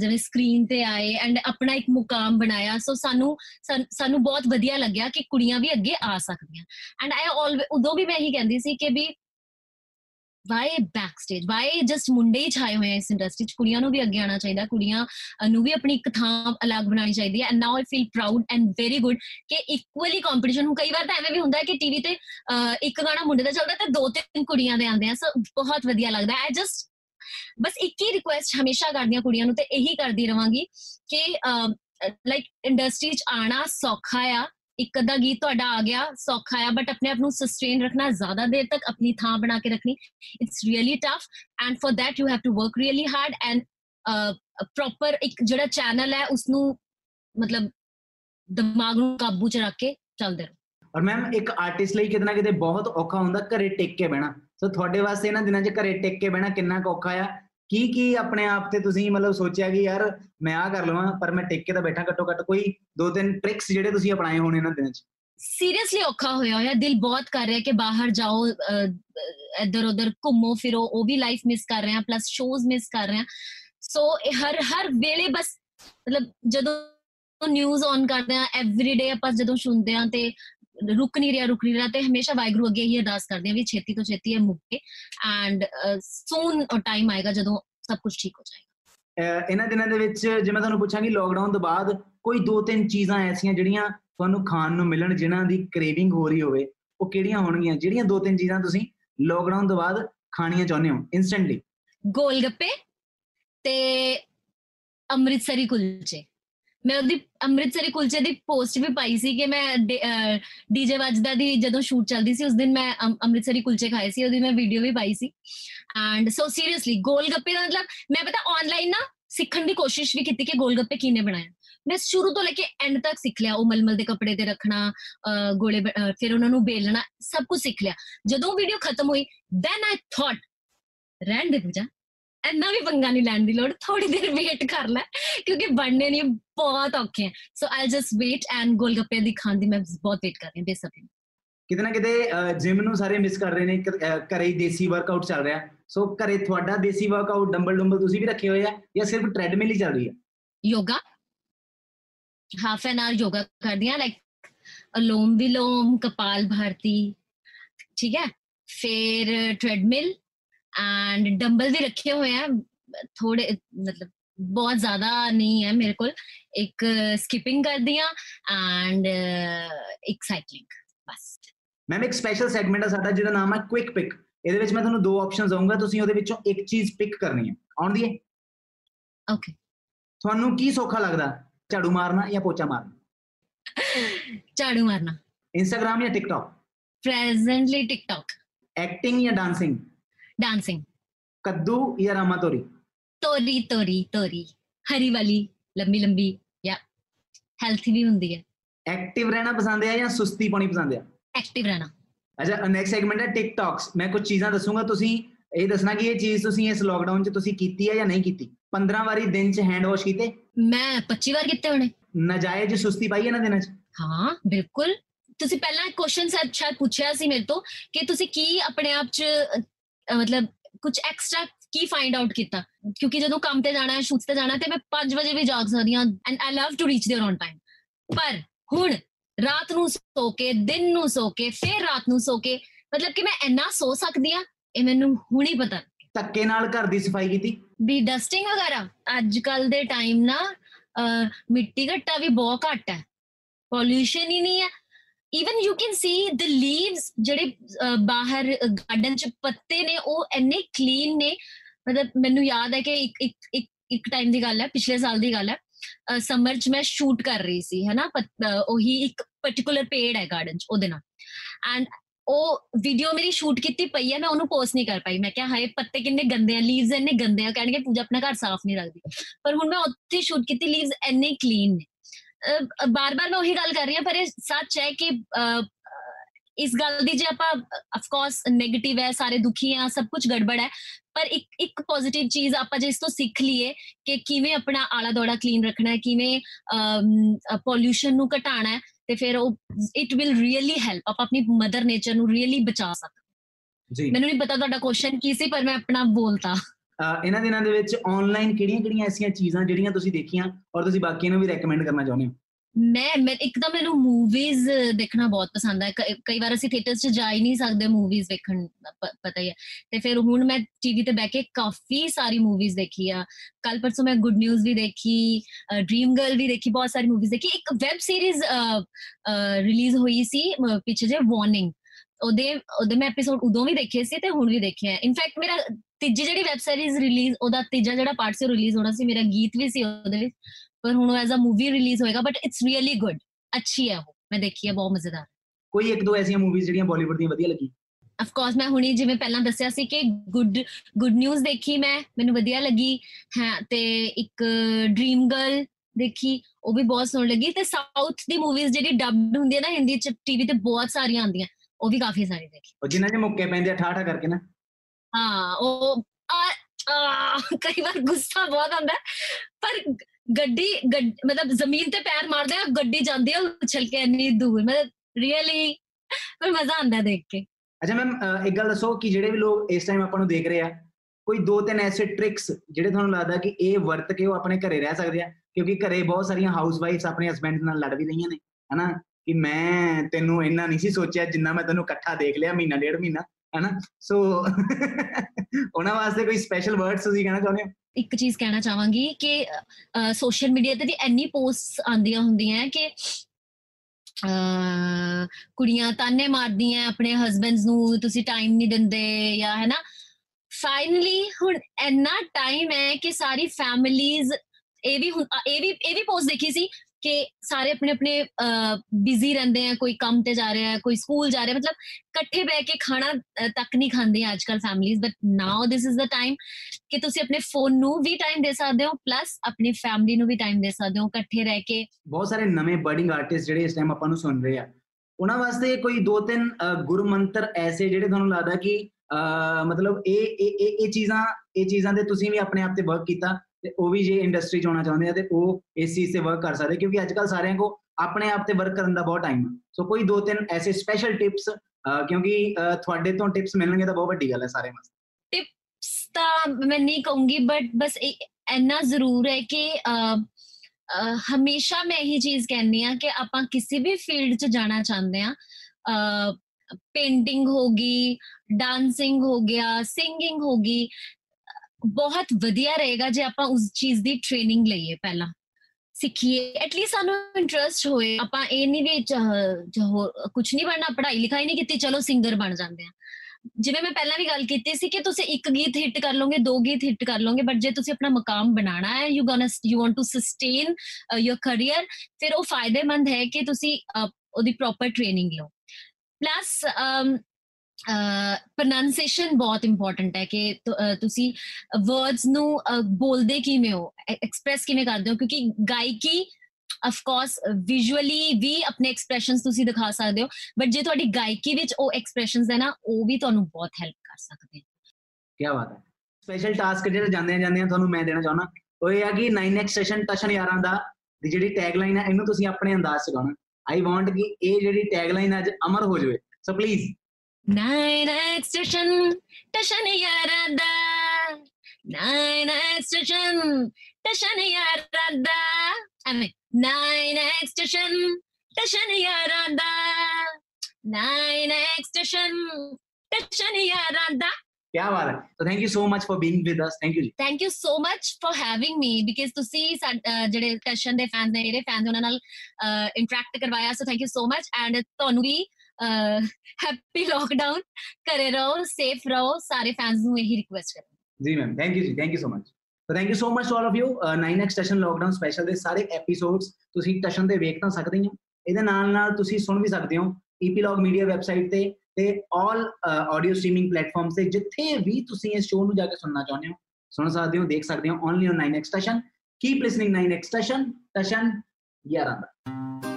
ਜਿਵੇਂ ਸਕਰੀਨ ਤੇ ਆਏ ਐਂਡ ਆਪਣਾ ਇੱਕ ਮੁਕਾਮ ਬਣਾਇਆ। ਸੋ ਸਾਨੂੰ ਸਾਨ- ਸਾਨੂੰ ਬਹੁਤ ਵਧੀਆ ਲੱਗਿਆ ਕਿ ਕੁੜੀਆਂ ਵੀ ਅੱਗੇ ਆ ਸਕਦੀਆਂ। ਐਂਡ ਆਈ ਆਲਵੇ ਉਦੋਂ ਵੀ ਮੈਂ ਇਹੀ ਕਹਿੰਦੀ ਸੀ ਕਿ ਵੀ why back stage why just ਮੁੰਡੇ ਹੀ ਛਾਏ ਹੋਏ ਆ ਇਸ ਇੰਡਸਟਰੀ ਚ? ਕੁੜੀਆਂ ਨੂੰ ਵੀ ਅੱਗੇ ਆਉਣਾ ਚਾਹੀਦਾ। ਕੁੜੀਆਂ ਅ, ਨੂੰ ਵੀ ਆਪਣੀ ਇੱਕ ਥਾਂ ਅਲੱਗ ਬਣਾਉਣੀ ਚਾਹੀਦੀ ਹੈ। And now I feel proud and very good ਕਿ ਇਕੁਅਲੀ ਕੰਪੀਟੀਸ਼ਨ ਨੂੰ ਕਈ ਵਾਰ ਤਾਂ ਐਵੇਂ ਵੀ ਹੁੰਦਾ ਹੈ ਕਿ ਟੀਵੀ ਤੇ ਅਹ, ਇੱਕ ਗਾਣਾ ਮੁੰਡੇ ਦਾ ਚੱਲਦਾ ਤੇ ਦੋ ਤਿੰਨ ਕੁੜੀਆਂ ਦੇ ਆਉਂਦੇ ਆ। ਸੋ ਬਹੁਤ ਵਧੀਆ ਲੱਗਦਾ। ਆਈ ਜਸਟ ਬਸ ਇੱਕ ਹੀ ਰਿਕੁਐਸਟ ਹਮੇਸ਼ਾ ਕਰਦੀਆਂ ਕੁੜੀਆਂ ਨੂੰ ਤੇ ਇਹੀ ਕਰਦੀ ਰਵਾਂਗੀ ਕਿ ਲਾਈਕ ਇੰਡਸਟਰੀ 'ਚ ਆਣਾ ਸੌਖਾ ਆ, ਇੱਕ ਅੱਧਾ ਗੀਤ ਤੁਹਾਡਾ ਆ ਗਿਆ, ਸੌਖਾ ਆ ਬਟ ਆਪਣੇ ਆਪ ਨੂੰ ਸਸਟੇਨ ਰੱਖਣਾ ਜ਼ਿਆਦਾ ਦੇਰ ਤੱਕ ਆਪਣੀ ਥਾਂ ਬਣਾ ਕੇ ਰੱਖਣੀ it's really tough and for that you have to work really hard and proper ਇੱਕ ਜਿਹੜਾ ਚੈਨਲ ਹੈ ਉਸ ਨੂੰ ਮਤਲਬ ਦਿਮਾਗ ਨੂੰ ਕਾਬੂ 'ਚ ਰੱਖ ਕੇ ਚੱਲਦੇ ਰਹੋ। ਔਰ ਮੈਮ ਇੱਕ ਆਰਟਿਸਟ ਲਈ ਕਿਤਨਾ ਕਿਤੇ ਬਹੁਤ ਔਖਾ ਹੁੰਦਾ ਘਰੇ ਟਿਕ ਕੇ ਬਹਿਣਾ। ਸੋ ਤੁਹਾਡੇ ਵਾਸਤੇ ਇਹਨਾਂ ਦਿਨਾਂ 'ਚ ਘਰੇ ਟਿਕ ਕੇ ਬਹਿਣਾ ਕਿੰਨਾ ਕੁ ਔਖਾ ਆ? ਕੀ ਕੀ ਆਪਣੇ ਆਪ ਤੇ ਤੁਸੀਂ ਮਤਲਬ ਸੋਚਿਆ ਕਿ ਯਾਰ ਮੈਂ ਆ ਕਰ ਲਵਾਂ, ਪਰ ਮੈਂ ਟਿਕ ਕੇ ਤਾਂ ਬੈਠਾ ਘੱਟੋ ਘੱਟ ਕੋਈ ਦੋ ਤਿੰਨ ਟ੍ਰਿਕਸ ਜਿਹੜੇ ਤੁਸੀਂ ਅਪਣਾਏ ਹੋਣੇ ਇਹਨਾਂ ਦਿਨਾਂ 'ਚ? ਸੀਰੀਅਸਲੀ ਔਖਾ ਹੋਇਆ ਹੋਇਆ, ਦਿਲ ਬਹੁਤ ਕਰ ਰਿਹਾ ਕਿ ਬਾਹਰ ਜਾਓ ਇੱਧਰ ਉੱਧਰ ਘੁੰਮੋ, ਫਿਰੋ, ਉਹ ਵੀ ਲਾਈਫ ਮਿਸ ਕਰ ਰਹੇ ਆ ਪਲੱਸ ਸ਼ੋਜ਼ ਮਿਸ ਕਰ ਰਹੇ ਆ ਸੋ ਹਰ ਹਰ ਵੇਲੇ ਬਸ ਮਤਲਬ ਜਦੋਂ ਨਿਊਜ਼ ਔਨ ਕਰਦੇ ਆ ਐਵਰੀਡੇ ਆਪਾਂ ਜਦੋਂ ਸੁਣਦੇ ਆ ਤੇ ਰੁਕ ਨਹੀਂ ਰਿਹਾ ਰੁਕ ਨਹੀਂ ਰਿਹਾ ਤੇ ਹਮੇਸ਼ਾ ਵਾਹਿਗੁਰੂ ਅੱਗੇ ਹੀ ਅਰਦਾਸ ਕਰਦੇ ਆ ਵੀ ਛੇਤੀ ਤੋਂ ਛੇਤੀ ਇਹ ਮੁੱਕੇ ਐਂਡ ਸੂਨ ਟਾਈਮ ਆਏਗਾ ਜਦੋਂ ਸਭ ਕੁਝ ਠੀਕ ਹੋ ਜਾਏਗਾ। ਇਹਨਾਂ ਦਿਨਾਂ ਦੇ ਵਿੱਚ ਜੇ ਮੈਂ ਤੁਹਾਨੂੰ ਪੁੱਛਾਂ ਕਿ ਲੋਕਡਾਊਨ ਤੋਂ ਬਾਅਦ ਕੋਈ ਦੋ ਤਿੰਨ ਚੀਜ਼ਾਂ ਐਸੀਆਂ ਜਿਹੜੀਆਂ ਤੁਹਾਨੂੰ ਖਾਣ ਨੂੰ ਮਿਲਣ ਜਿਨ੍ਹਾਂ ਦੀ ਕ੍ਰੇਵਿੰਗ ਹੋ ਰਹੀ ਹੋਵੇ ਉਹ ਕਿਹੜੀਆਂ ਹੋਣਗੀਆਂ? ਜਿਹੜੀਆਂ ਦੋ ਤਿੰਨ ਚੀਜ਼ਾਂ ਤੁਸੀਂ ਲੋਕਡਾਊਨ ਤੋਂ ਬਾਅਦ ਖਾਣੀਆਂ ਚਾਹੁੰਦੇ ਹੋ ਇਨਸਟੈਂਟਲੀ ਗੋਲ ਗੱਪੇ ਤੇ ਅੰਮ੍ਰਿਤਸਰੀ ਕੁਲਚੇ। ਮੈਂ ਉਹਦੀ ਅੰਮ੍ਰਿਤਸਰੀ ਕੁਲਚੇ ਦੀ ਪੋਸਟ ਵੀ ਪਾਈ ਸੀ ਕਿ ਮੈਂ ਡੀਜੇ ਵੱਜਦਾ ਦੀ ਜਦੋਂ ਸ਼ੂਟ ਚੱਲਦੀ ਸੀ ਉਸ ਦਿਨ ਮੈਂ ਅੰਮ- ਅੰਮ੍ਰਿਤਸਰੀ ਕੁਲਚੇ ਖਾਏ ਸੀ ਉਹਦੀ ਮੈਂ ਵੀਡੀਓ ਵੀ ਪਾਈ ਸੀ। And so seriously gol gappe ਦਾ ਮਤਲਬ ਮੈਂ ਪਤਾ ਆਨਲਾਈਨ ਨਾ ਸਿੱਖਣ ਦੀ ਕੋਸ਼ਿਸ਼ ਵੀ ਕੀਤੀ ਕਿ ਗੋਲ ਗੱਪੇ ਕਿਵੇਂ ਬਣਾਇਆ ਮੈਂ ਸ਼ੁਰੂ ਤੋਂ ਲੈ ਕੇ ਐਂਡ ਤੱਕ ਸਿੱਖ ਲਿਆ ਉਹ ਮਲਮਲ ਦੇ ਕੱਪੜੇ ਤੇ ਰੱਖਣਾ ਅਹ, ਗੋਲੇ ਬ- ਅਹ, ਫਿਰ ਉਹਨਾਂ ਨੂੰ ਬੇਲਣਾ ਸਭ ਕੁਝ ਸਿੱਖ ਲਿਆ। ਜਦੋਂ ਵੀਡੀਓ ਖਤਮ ਹੋਈ ਦੈਨ ਆਈ ਥਾਟ ਰਹਿਣ ਦੇ ਪੂਜਾ ਇੰਨਾ ਵੀ ਪੰਗਾ ਨਹੀਂ ਲੈਣ ਦੀ ਲੋੜ ਥੋੜੀ ਦੇਰ ਵੇਟ ਕਰ ਲੈ ਕਿਉਂਕਿ ਬਣਨੇ ਨਹੀਂ ਬਹੁਤ ਔਖੇ ਹੈ so I just wait and golgappe ਦੀ ਖਾਣ ਦੀ ਮੈਂ ਬਹੁਤ ਵੇਟ ਕਰ ਰਹੀ ਹਾਂ ਬੇਸਬਰੀ। ਕਿਤੇ ਨਾ ਕਿਤੇ ਜਿਮ ਨੂੰ ਸਾਰੇ ਮਿਸ ਕਰ ਰਹੇ ਨੇ ਘਰੇ ਹੀ ਦੇਸੀ ਵਰਕਆਊਟ ਚੱਲ ਰਿਹਾ। ਸੋ ਘਰੇ ਤੁਹਾਡਾ ਦੇਸੀ ਵਰਕਆਊਟ ਡੰਬਲ ਡੰਬਲ ਤੁਸੀਂ ਵੀ ਰੱਖੇ ਹੋਏ ਆ ਜਾਂ ਸਿਰਫ ਟ੍ਰੈਡਮਿਲ ਹੀ ਚੱਲ ਰਹੀ ਹੈ yoga? Half an hour yoga ਕਰਦੀ ਹਾਂ ਲਾਈਕ ਅਲੋਮ ਵਿਲੋਮ ਕਪਾਲ ਭਾਰਤੀ ਠੀਕ ਹੈ? ਫਿਰ ਟ੍ਰੈਡਮਿਲ ਐਂਡ ਡੰਬਲ ਵੀ ਰੱਖੇ ਹੋਏ ਆ। ਥੋੜੇ ਮਤਲਬ ਬਹੁਤ ਜ਼ਿਆਦਾ ਨਹੀਂ ਹੈ ਮੇਰੇ ਕੋਲ। ਇੱਕ ਸਕਿਪਿੰਗ ਕਰਦੀ ਆ ਐਂਡ ਇੱਕ ਸਾਈਕਲਿੰਗ ਬਸ। ਮੈਮ ਇੱਕ ਸਪੈਸ਼ਲ ਸੈਗਮੈਂਟ ਹੈ ਸਾਡਾ ਜਿਹਦਾ ਨਾਮ ਹੈ ਕੁਇਕ ਪਿਕ ਇਹਦੇ ਵਿੱਚ ਮੈਂ ਤੁਹਾਨੂੰ ਦੋ ਆਪਸ਼ਨਸ ਦਊਂਗਾ ਤੁਸੀਂ ਉਹਦੇ ਵਿੱਚੋਂ ਇੱਕ ਚੀਜ਼ ਪਿਕ ਕਰਨੀ ਹੈ। ਆਉਂਦੀ ਹੈ? ਓਕੇ ਤੁਹਾਨੂੰ ਕੀ ਸੌਖਾ ਲੱਗਦਾ? ਝਾੜੂ ਮਾਰਨਾ ਜਾਂ ਪੋਚਾ ਮਾਰਨਾ? ਝਾੜੂ ਮਾਰਨਾ। ਇੰਸਟਾਗ੍ਰam ਜਾਂ ਟਿਕਟੌਕ presently TikTok, ਐਕਟਿੰਗ ਜਾਂ ਡਾਂਸਿੰਗ dancing, ਕੱਦੂ ਜਾਂ ਰਾਮਾ ਤੋਰੀ tori, tori, tori, ਹਰੀ ਵਾਲੀ ਲੰਬੀ ਲੰਬੀ ਜਾਂ ਹੈਲਥੀ ਵੀ ਹੁੰਦੀ ਹੈ ਐਕਟਿਵ ਰਹਿਣਾ ਪਸੰਦ ਹੈ ਜਾਂ ਸੁਸਤੀ ਪਾਉਣੀ ਪਸੰਦ ਹੈ ਐਕਟਿਵ ਰਹਿਣਾ ਅੱਛਾ ਨੈਕਸਟ ਸੈਗਮੈਂਟ ਹੈ ਟਿਕਟੌਕਸ ਮੈਂ ਕੁਝ ਚੀਜ਼ਾਂ ਦੱਸੂਗਾ ਤੁਸੀਂ ਇਹ ਦੱਸਣਾ ਕਿ ਇਹ ਚੀਜ਼ ਤੁਸੀਂ ਇਸ ਲੋਕਡਾਊਨ 'ਚ ਤੁਸੀਂ ਕੀਤੀ ਹੈ ਜਾਂ ਨਹੀਂ ਕੀਤੀ 15 ਵਾਰੀ ਦਿਨ 'ਚ ਹੈਂਡ ਵਾਸ਼ ਕੀਤੇ ਮੈਂ 25 ਵਾਰ ਕੀਤੇ ਹੋਣੇ ਨਜਾਇਜ਼ ਸੁਸਤੀ ਪਾਈ ਇਹਨਾਂ ਦਿਨਾਂ 'ਚ ਹਾਂ ਬਿਲਕੁਲ ਤੁਸੀਂ ਪਹਿਲਾਂ ਇੱਕ ਕੁਐਸਚਨ ਸ਼ਾਇਦ ਪੁੱਛਿਆ ਸੀ ਮੇਰੇ ਤੋਂ ਕਿ ਤੁਸੀਂ ਕੀ ਆਪਣੇ ਆਪ 'ਚ ਅਹ, ਮਤਲਬ ਕੁਝ ਐਕਸਟਰਾ ਕੀ ਫਾਈਂਡ ਆਊਟ ਕੀਤਾ ਕਿਉਂਕਿ ਜਦੋਂ ਕੰਮ ਤੇ ਜਾਣਾ ਹੈ ਸ਼ੂਟ ਤੇ ਜਾਣਾ ਹੈ ਤੇ ਮੈਂ 5 ਵਜੇ ਵੀ ਜਾਗ ਸਕਦੀ ਹਾਂ and I love to reach there on time ਪਰ ਹੁਣ ਰਾਤ ਨੂੰ ਸੋ ਕੇ ਦਿਨ ਨੂੰ ਸੋ ਕੇ ਫਿਰ ਰਾਤ ਨੂੰ ਸੋ ਕੇ ਮਤਲਬ ਕਿ ਮੈਂ ਇੰਨਾ ਸੋ ਸਕਦੀ ਆ ਇਹ ਮੈਨੂੰ ਹੁਣ ਹੀ ਪਤਾ ਧੱਕੇ ਨਾਲ ਘਰ ਦੀ ਸਫਾਈ ਕੀਤੀ ਵੀ ਡਸਟਿੰਗ ਵਗੈਰਾ ਅੱਜ ਕੱਲ ਦੇ ਟਾਈਮ ਨਾ ਅਹ, ਮਿੱਟੀ ਘੱਟਾ ਵੀ ਬਹੁਤ ਘੱਟ ਹੈ ਪੋਲਿਊਸ਼ਨ ਹੀ ਨਹੀਂ ਹੈ Even you can see the leaves ਜਿਹੜੇ ਅਹ, ਬਾਹਰ ਗਾਰਡਨ ਚ ਪੱਤੇ ਨੇ ਉਹ ਇੰਨੇ ਕਲੀਨ ਨੇ। ਮਤਲਬ ਮੈਨੂੰ ਯਾਦ ਹੈ ਕਿ ਇੱਕ ਇੱਕ ਇੱਕ ਇੱਕ ਟਾਈਮ ਦੀ ਗੱਲ ਹੈ ਪਿਛਲੇ ਸਾਲ ਦੀ ਗੱਲ ਹੈ। ਸਮਰ ਚ ਮੈਂ ਸ਼ੂਟ ਕਰ ਰਹੀ ਸੀ ਹੈਨਾ? ਪਤ- ਅਹ, ਉਹੀ ਇੱਕ ਪਾਰਟਿਕੂਲਰ ਪੇੜ ਹੈ ਗਾਰਡਨ ਚ ਉਹਦੇ ਨਾਲ। ਐਂਡ ਉਹ ਵੀਡੀਓ ਮੇਰੀ ਸ਼ੂਟ ਕੀਤੀ ਪਈ ਹੈ ਮੈਂ ਉਹਨੂੰ ਪੋਸਟ ਨਹੀਂ ਕਰ ਪਾਈ। ਮੈਂ ਕਿਹਾ ਹਾਏ ਪੱਤੇ ਕਿੰਨੇ ਗੰਦੇ ਆ ਲੀਵਸ ਇੰਨੇ ਗੰਦੇ ਆ ਕਹਿਣਗੇ ਪੂਜਾ ਆਪਣਾ ਘਰ ਸਾਫ਼ ਨਹੀਂ ਰੱਖਦੀ। ਪਰ ਹੁਣ ਮੈਂ ਉੱਥੇ ਸ਼ੂਟ ਕੀਤੀ ਲੀਵਸ ਇੰਨੇ ਕਲੀਨ ਨੇ। ਬਾਰ-ਬਾਰ ਮੈਂ ਉਹੀ ਗੱਲ ਕਰ ਰਹੀ ਹਾਂ ਪਰ ਇਹ ਸੱਚ ਹੈ ਕਿ ਇਸ ਗੱਲ ਦੀ ਜੇ ਆਪਾਂ ਆਫ ਕੋਰਸ 네ਗੇਟਿਵ ਹੈ ਸਾਰੇ ਦੁਖੀ ਆ ਸਭ ਕੁਝ ਗੜਬੜ ਹੈ ਪਰ ਇੱਕ ਇੱਕ ਪੋਜ਼ਿਟਿਵ ਚੀਜ਼ ਆਪਾਂ ਜੇ ਇਸ ਤੋਂ ਸਿੱਖ ਲਈਏ ਕਿ ਕਿਵੇਂ ਆਪਣਾ ਆਲਾ ਦੋੜਾ ਕਲੀਨ ਰੱਖਣਾ ਹੈ ਕਿਵੇਂ ਪੋਲਿਊਸ਼ਨ ਨੂੰ ਘਟਾਉਣਾ ਹੈ ਤੇ ਫਿਰ ਉਹ ਇਟ ਵਿਲ ਰੀਅਲੀ ਹੈਲਪ ਆਪਾਂ ਆਪਣੀ ਮਦਰ ਨੇਚਰ ਨੂੰ ਰੀਅਲੀ ਬਚਾ ਸਕਦੇ ਜੀ। ਮੈਨੂੰ ਨਹੀਂ ਪਤਾ ਤੁਹਾਡਾ ਕੁਐਸਚਨ ਕੀ ਸੀ ਪਰ ਮੈਂ ਆਪਣਾ ਬੋਲਤਾ। ਇਹਨਾਂ ਦਿਨਾਂ ਦੇ ਵਿੱਚ ਆਨਲਾਈਨ ਕਿਹੜੀਆਂ-ਕਿਹੜੀਆਂ ਐਸੀਆਂ ਚੀਜ਼ਾਂ ਜਿਹੜੀਆਂ ਤੁਸੀਂ ਦੇਖੀਆਂ ਔਰ ਤੁਸੀਂ ਬਾਕੀਆਂ ਨੂੰ ਵੀ ਰეკਮੈਂਡ ਕਰਨਾ ਚਾਹੁੰਦੇ ਹੋ? ਮੈਂ ਮੈਂ ਇੱਕ ਤਾਂ ਮੈਨੂੰ ਮੂਵੀਜ਼ ਦੇਖਣਾ ਬਹੁਤ ਪਸੰਦ ਹੈ ਕ- ਕਈ ਵਾਰ ਅਸੀਂ ਥੀਏਟਰਸ 'ਚ ਜਾ ਹੀ ਨਹੀਂ ਸਕਦੇ ਮੂਵੀਜ਼ ਵੇਖਣ ਦਾ ਪ- ਪਤਾ ਹੀ ਹੈ ਤੇ ਫਿਰ ਹੁਣ ਮੈਂ ਟੀਵੀ ਤੇ ਬਹਿ ਕੇ ਕਾਫੀ ਸਾਰੀ ਮੂਵੀਜ਼ ਦੇਖੀ ਆ। ਕੱਲ ਪਰਸੋਂ ਮੈਂ ਗੁੱਡ ਨਿਊਜ਼ ਵੀ ਦੇਖੀ ਡ੍ਰੀਮ ਗਰਲ ਵੀ ਦੇਖੀ ਬਹੁਤ ਸਾਰੀ ਮੂਵੀਜ਼ ਦੇਖੀ। ਇੱਕ ਵੈਬ ਸੀਰੀਜ਼ ਰਿਲੀਜ਼ ਹੋਈ ਸੀ ਅਹ, ਪਿੱਛੇ ਜੇ ਵਾਰਨਿੰਗ ਉਹਦੇ ਉਹਦੇ ਮੈਂ ਐਪੀਸੋਡ ਉਦੋਂ ਵੀ ਦੇਖੇ ਸੀ ਤੇ ਹੁਣ ਵੀ ਦੇਖੇ ਆ। ਇਨਫੈਕਟ ਮੇਰਾ ਤੀਜੀ ਜਿਹੜੀ ਵੈਬ ਸੀਰੀਜ਼ ਰਿਲੀਜ਼ ਉਹਦਾ ਤੀਜਾ ਜਿਹੜਾ ਪਾਰਟ ਸੀ ਰਿਲੀਜ਼ ਹੋਣਾ ਸੀ ਮੇਰਾ ਗੀਤ ਵੀ ਸੀ ਉਹਦੇ ਵਿੱਚ। ਪਰ ਹੁਣ ਐਜ਼ ਅ ਮੂਵੀ ਰਿਲੀਜ਼ ਹੋਏਗਾ ਬਟ ਇਟਸ ਰੀਅਲੀ ਗੁੱਡ ਅੱਛੀ ਹੈ ਉਹ। ਮੈਂ ਦੇਖੀ ਹੈ ਬਹੁਤ ਮਜ਼ੇਦਾਰ। ਕੋਈ ਇੱਕ ਦੋ ਐਸੀਆਂ ਮੂਵੀਜ਼ ਜਿਹੜੀਆਂ ਬਾਲੀਵੁੱਡ ਦੀਆਂ ਵਧੀਆ ਲੱਗੀ ਆਫ ਕੋਰਸ ਮੈਂ ਹੁਣੀ ਜਿਵੇਂ ਪਹਿਲਾਂ ਦੱਸਿਆ ਸੀ ਕਿ ਗੁੱਡ ਗੁੱਡ ਨਿਊਜ਼ ਦੇਖੀ ਮੈਂ ਮੈਨੂੰ ਵਧੀਆ ਲੱਗੀ। ਹੈ ਤੇ ਇੱਕ ਡ੍ਰੀਮ ਗਰਲ ਦੇਖੀ ਉਹ ਵੀ ਬਹੁਤ ਸੋਹਣੀ ਲੱਗੀ। ਤੇ ਸਾਊਥ ਦੀ ਮੂਵੀਜ਼ ਜਿਹੜੀ ਡਬਡ ਹੁੰਦੀ ਹੈ ਨਾ ਹਿੰਦੀ ਚ ਟੀਵੀ ਤੇ ਬਹੁਤ ਸਾਰੀਆਂ ਆਉਂਦੀਆਂ। ਉਹ ਵੀ ਕਾਫੀ ਸਾਰੀ ਦੇਖੀ। ਉਹ ਜਿਨ੍ਹਾਂ 'ਚ ਮੁੱਕੇ ਪੈਂਦੇ ਆ ਠਾਠਾ ਕਰਕੇ ਨਾ। ਹਾਂ ਉਹ ਕਈ ਵਾਰ ਗੁੱਸਾ ਬਹੁਤ ਆਉਂਦਾ। ਪਰ ਗੱਡੀ ਗੱਡ- ਮਤਲਬ ਜ਼ਮੀਨ ਤੇ ਪੈਰ ਮਾਰਦੇ ਆ ਗੱਡੀ ਜਾਂਦੀ ਆ ਉਛਲ ਕੇ ਇੰਨੀ ਦੂਰ। ਮਤਲਬ ਰੀਅਲੀ ਪਰ ਮਜ਼ਾ ਆਉਂਦਾ ਦੇਖ ਕੇ। ਅੱਛਾ ਮੈਮ ਇੱਕ ਗੱਲ ਦੱਸੋ ਕਿ ਜਿਹੜੇ ਵੀ ਲੋਕ ਇਸ ਟਾਈਮ ਆਪਾਂ ਨੂੰ ਦੇਖ ਰਹੇ ਆ ਕੋਈ ਦੋ ਤਿੰਨ ਐਸੇ ਟ੍ਰਿਕਸ ਜਿਹੜੇ ਤੁਹਾਨੂੰ ਲੱਗਦਾ ਕਿ ਇਹ ਵਰਤ ਕੇ ਉਹ ਆਪਣੇ ਘਰੇ ਰਹਿ ਸਕਦੇ ਆ? ਕਿਉਂਕਿ ਘਰੇ ਬਹੁਤ ਸਾਰੀਆਂ ਹਾਊਸ ਵਾਈਫਸ ਆਪਣੇ ਹਸਬੰਡ ਨਾਲ ਲੜ ਵੀ ਰਹੀਆਂ ਨੇ ਹਨਾ? ਕਿ ਮੈਂ ਤੈਨੂੰ ਇੰਨਾ ਨਹੀਂ ਸੀ ਸੋਚਿਆ ਜਿੰਨਾ ਮੈਂ ਤੈਨੂੰ ਇਕੱਠਾ ਦੇਖ ਲਿਆ ਮਹੀਨਾ ਡੇਢ ਮਹੀਨਾ ਹਨਾ? ਸੋ ਉਹਨਾਂ ਵਾਸਤੇ ਕੋਈ ਸਪੈਸ਼ਲ ਵਰਡਸ ਤੁਸੀਂ ਕਹਿਣਾ ਚਾਹੁੰਦੇ ਹੋ? ਇੱਕ ਚੀਜ਼ ਕਹਿਣਾ ਚਾਹਾਂਗੀ ਕਿ ਸੋਸ਼ਲ ਮੀਡੀਆ ਤੇ ਵੀ ਇੰਨੀ ਪੋਸਟ ਆਉਂਦੀਆਂ ਹੁੰਦੀਆਂ ਕਿ ਅਹ, ਕੁੜੀਆਂ ਤਾਨੇ ਮਾਰਦੀਆਂ ਆਪਣੇ ਹਸਬੰਡਸ ਨੂੰ ਤੁਸੀਂ ਟਾਈਮ ਨਹੀਂ ਦਿੰਦੇ ਜਾਂ ਹੈ ਨਾ ਫਾਈਨਲੀ ਹੁਣ ਇੰਨਾ ਟਾਈਮ ਹੈ ਕਿ ਸਾਰੀ ਫੈਮਿਲੀਜ਼ ਇਹ ਵੀ ਹੁਣ- ਅ, ਇਹ ਵੀ ਇਹ ਵੀ ਪੋਸਟ ਦੇਖੀ ਸੀ ਕਿ ਸਾਰੇ ਆਪਣੇ ਆਪਣੇ ਬਿਜ਼ੀ ਰਹਿੰਦੇ ਆ ਕੋਈ ਕੰਮ ਤੇ ਜਾ ਰਿਹਾ ਹੈ ਕੋਈ ਸਕੂਲ ਜਾ ਰਿਹਾ ਮਤਲਬ ਇਕੱਠੇ ਬਹਿ ਕੇ ਖਾਣਾ ਅ, ਤੱਕ ਨਹੀਂ ਖਾਂਦੇ ਅੱਜ ਕੱਲ families but now this is the time ਕਿ ਤੁਸੀਂ ਆਪਣੇ ਫੋਨ ਨੂੰ ਵੀ ਟਾਈਮ ਦੇ ਸਕਦੇ ਹੋ ਪਲੱਸ ਆਪਣੀ ਫੈਮਿਲੀ ਨੂੰ ਵੀ ਟਾਈਮ ਦੇ ਸਕਦੇ ਹੋ ਇਕੱਠੇ ਰਹਿ ਕੇ। ਬਹੁਤ ਸਾਰੇ ਨਵੇਂ ਬਰਡਿੰਗ ਆਰਟਿਸਟ ਜਿਹੜੇ ਇਸ ਟਾਈਮ ਆਪਾਂ ਨੂੰ ਸੁਣ ਰਹੇ ਆ। ਉਹਨਾਂ ਵਾਸਤੇ ਕੋਈ ਦੋ ਤਿੰਨ ਅਹ, ਗੁਰੂ ਮੰਤਰ ਐਸੇ ਜਿਹੜੇ ਤੁਹਾਨੂੰ ਲੱਗਦਾ ਕਿ ਅਹ, ਮਤਲਬ ਇਹ ਇਹ ਇਹ- ਇਹ ਚੀਜ਼ਾਂ ਇਹ ਚੀਜ਼ਾਂ ਤੇ ਤੁਸੀਂ ਵੀ ਆਪਣੇ ਆਪ ਤੇ ਵਰਕ ਕੀਤਾ। ਤੇ ਉਹ ਵੀ ਜੇ ਇੰਡਸਟਰੀ ਚ ਆਉਣਾ ਚਾਹੁੰਦੇ ਆ ਤੇ ਉਹ ਇਸ ਚੀਜ਼ ਤੇ ਵਰਕ ਕਰ ਸਕਦੇ ਕਿਉਂਕਿ ਅੱਜ ਕੱਲ ਸਾਰਿਆਂ ਕੋ ਆਪਣੇ ਆਪ ਤੇ ਵਰਕ ਕਰਨ ਦਾ ਬਹੁਤ ਟਾਈਮ ਆ। ਸੋ ਕੋਈ ਦੋ ਤਿੰਨ ਐਸੇ ਸਪੈਸ਼ਲ ਟਿਪਸ ਕਿਉਂਕਿ ਅਹ, ਤੁਹਾਡੇ ਤੋਂ ਟਿਪਸ ਮਿਲਣਗੇ ਤਾਂ ਬਹੁਤ ਵੱਡੀ ਗੱਲ ਹੈ ਸਾਰੇ ਵਾਸਤੇ। Tips ਤਾਂ ਮੈਂ ਨਹੀਂ ਕਹੂੰਗੀ ਬਟ ਬਸ ਇਹ- ਇੰਨਾ ਜ਼ਰੂਰ ਹੈ ਕਿ ਅਹ, ਅਹ, ਹਮੇਸ਼ਾ ਮੈਂ ਇਹੀ ਚੀਜ਼ ਕਹਿੰਦੀ ਆ ਕਿ ਆਪਾਂ ਕਿਸੇ ਵੀ ਫੀਲਡ 'ਚ ਜਾਣਾ ਚਾਹੁੰਦੇ ਆ ਪੇਂਟਿੰਗ ਹੋ ਗਈ ਡਾਂਸਿੰਗ ਹੋ ਗਿਆ ਸਿੰਗਿੰਗ ਹੋ ਗਈ ਬਹੁਤ ਵਧੀਆ ਰਹੇਗਾ ਜੇ ਆਪਾਂ ਉਸ ਚੀਜ਼ ਦੀ ਟ੍ਰੇਨਿੰਗ ਲਈਏ ਪਹਿਲਾਂ। ਸਿੱਖੀਏ। ਐਟਲੀਸਟ ਸਾਨੂੰ ਇੰਟਰਸਟ ਹੋਏ। ਆਪਾਂ ਇਹ ਨਹੀਂ ਵੀ ਕੁਝ ਨਹੀਂ ਬਣਨਾ ਪੜ੍ਹਾਈ ਲਿਖਾਈ ਨਹੀਂ ਕੀਤੀ ਚਲੋ ਸਿੰਗਰ ਬਣ ਜਾਂਦੇ ਆ ਜਿਵੇਂ ਮੈਂ ਪਹਿਲਾਂ ਵੀ ਗੱਲ ਕੀਤੀ ਸੀ ਕਿ ਤੁਸੀਂ ਇੱਕ ਗੀਤ ਹਿੱਟ ਕਰ ਲਓਗੇ ਦੋ ਗੀਤ ਹਿੱਟ ਕਰ ਲਓਗੇ ਬਟ ਜੇ ਤੁਸੀਂ ਆਪਣਾ ਮਕਾਮ ਬਣਾਉਣਾ ਹੈ you gonna you want to sustain your career ਫਿਰ ਉਹ ਫਾਇਦੇਮੰਦ ਹੈ ਕਿ ਤੁਸੀਂ ਅਹ, ਉਹਦੀ ਪ੍ਰੋਪਰ ਟ੍ਰੇਨਿੰਗ ਲਓ। ਪਲੱਸ ਪ੍ਰੋਨਾਂਸੀਏਸ਼ਨ ਬਹੁਤ ਇੰਪੋਰਟੈਂਟ ਹੈ ਕਿ ਤੁ- ਅਹ, ਤੁਸੀਂ ਵਰਡਸ ਨੂੰ ਅਹ, ਬੋਲਦੇ ਕਿਵੇਂ ਹੋ? ਐਕਸਪ੍ਰੈਸ ਕਿਵੇਂ ਕਰਦੇ ਹੋ? ਕਿਉਂਕਿ ਗਾਇਕੀ ਆਫ ਕੋਰਸ ਵਿਜ਼ੂਅਲੀ ਵੀ ਆਪਣੇ ਐਕਸਪ੍ਰੈਸ਼ਨਸ ਤੁਸੀਂ ਦਿਖਾ ਸਕਦੇ ਹੋ ਬਟ ਜੇ ਤੁਹਾਡੀ ਗਾਇਕੀ ਵਿੱਚ ਉਹ ਐਕਸਪ੍ਰੈਸ਼ਨਸ ਹੈ ਨਾ ਉਹ ਵੀ ਤੁਹਾਨੂੰ ਬਹੁਤ ਹੈਲਪ ਕਰ ਸਕਦੇ ਆ ਕੀ ਬਾਤ ਹੈ। ਸਪੈਸ਼ਲ ਟਾਸਕ ਜਿਹੜਾ ਜਾਂਦੇ ਜਾਂਦੇ ਤੁਹਾਨੂੰ ਮੈਂ ਦੇਣਾ ਚਾਹੁੰਦਾ। ਉਹ ਇਹ ਆ ਕਿ 9x ਸੈਸ਼ਨ ਟਸ਼ਨ ਯਾਰਾਂ ਦਾ ਦੀ ਜਿਹੜੀ ਟੈਗਲਾਈਨ ਹੈ ਇਹਨੂੰ ਤੁਸੀਂ ਆਪਣੇ ਅੰਦਾਜ਼ ਚ ਗਾਉਣਾ ਆਈ ਵਾਂਟ ਕਿ ਇਹ ਜਿਹੜੀ ਟੈਗਲਾਈਨ ਅੱਜ ਅਮਰ ਹੋ ਜਾਵੇ। So please Nine extension, tashan yarada. Nine extension, tashan yarada. I mean, nine extension, tashan yarada. Nine extension, tashan yarada. ਕੀ ਬਾਤ ਹੈ so thank you so much for being with us thank you ji Thank you so much for having me because ਤੁਸੀਂ ਸਾ- ਜਿਹੜੇ tension ਦੇ fans ਨੇ ਮੇਰੇ fans ਉਹਨਾਂ ਨਾਲ ਇੰਟਰੈਕਟ ਕਰਵਾਇਆ so thank you so much and ਤੁਹਾਨੂੰ ਵੀ ਹੈਪੀ ਲੋਕਡਾਊਨ ਘਰੇ ਰਹੋ ਸੇਫ ਰਹੋ, ਸਾਰੇ ਫੈਨਸ ਨੂੰ ਇਹੀ ਰਿਕੁਐਸਟ ਕਰਾਂ ਜੀ ma'am thank you ji thank you so much so thank you so much to all of you 9x session lockdown special ਦੇ ਸਾਰੇ ਐਪੀਸੋਡਸ ਤੁਸੀਂ ਟਸ਼ਨ ਦੇ ਵੇਖ ਤਾਂ ਸਕਦੇ ਹੋ। ਇਹਦੇ ਨਾਲ ਨਾਲ ਤੁਸੀਂ ਸੁਣ ਵੀ ਸਕਦੇ ਹੋ ਈਪੀਲੌਗ ਮੀਡੀਆ ਵੈਬਸਾਈਟ ਤੇ ਤੇ ਆਲ ਆਡੀਓ ਸਟ੍ਰੀਮਿੰਗ ਪਲੇਟਫਾਰਮਸ ਤੇ ਜਿੱਥੇ ਵੀ ਤੁਸੀਂ ਇਸ ਸ਼ੋਅ ਨੂੰ ਜਾ ਕੇ ਸੁਣਨਾ ਚਾਹੁੰਦੇ ਹੋ, ਸੁਣ ਸਕਦੇ ਹੋ, ਦੇਖ ਸਕਦੇ ਹੋ only on 9x station keep listening 9x station station 11 ਦਾ।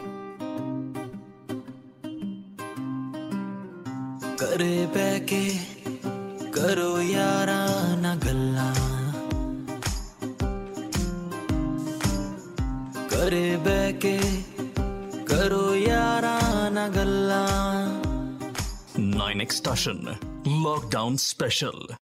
ਘਰੇ ਬਹਿ ਕੇ ਕਰੋ ਯਾਰਾਂ ਨਾਲ ਗੱਲਾਂ ਘਰੇ ਬਹਿ ਕੇ ਕਰੋ ਯਾਰਾਂ ਨਾਲ ਗੱਲਾਂ 9 Extortion Lockdown Special.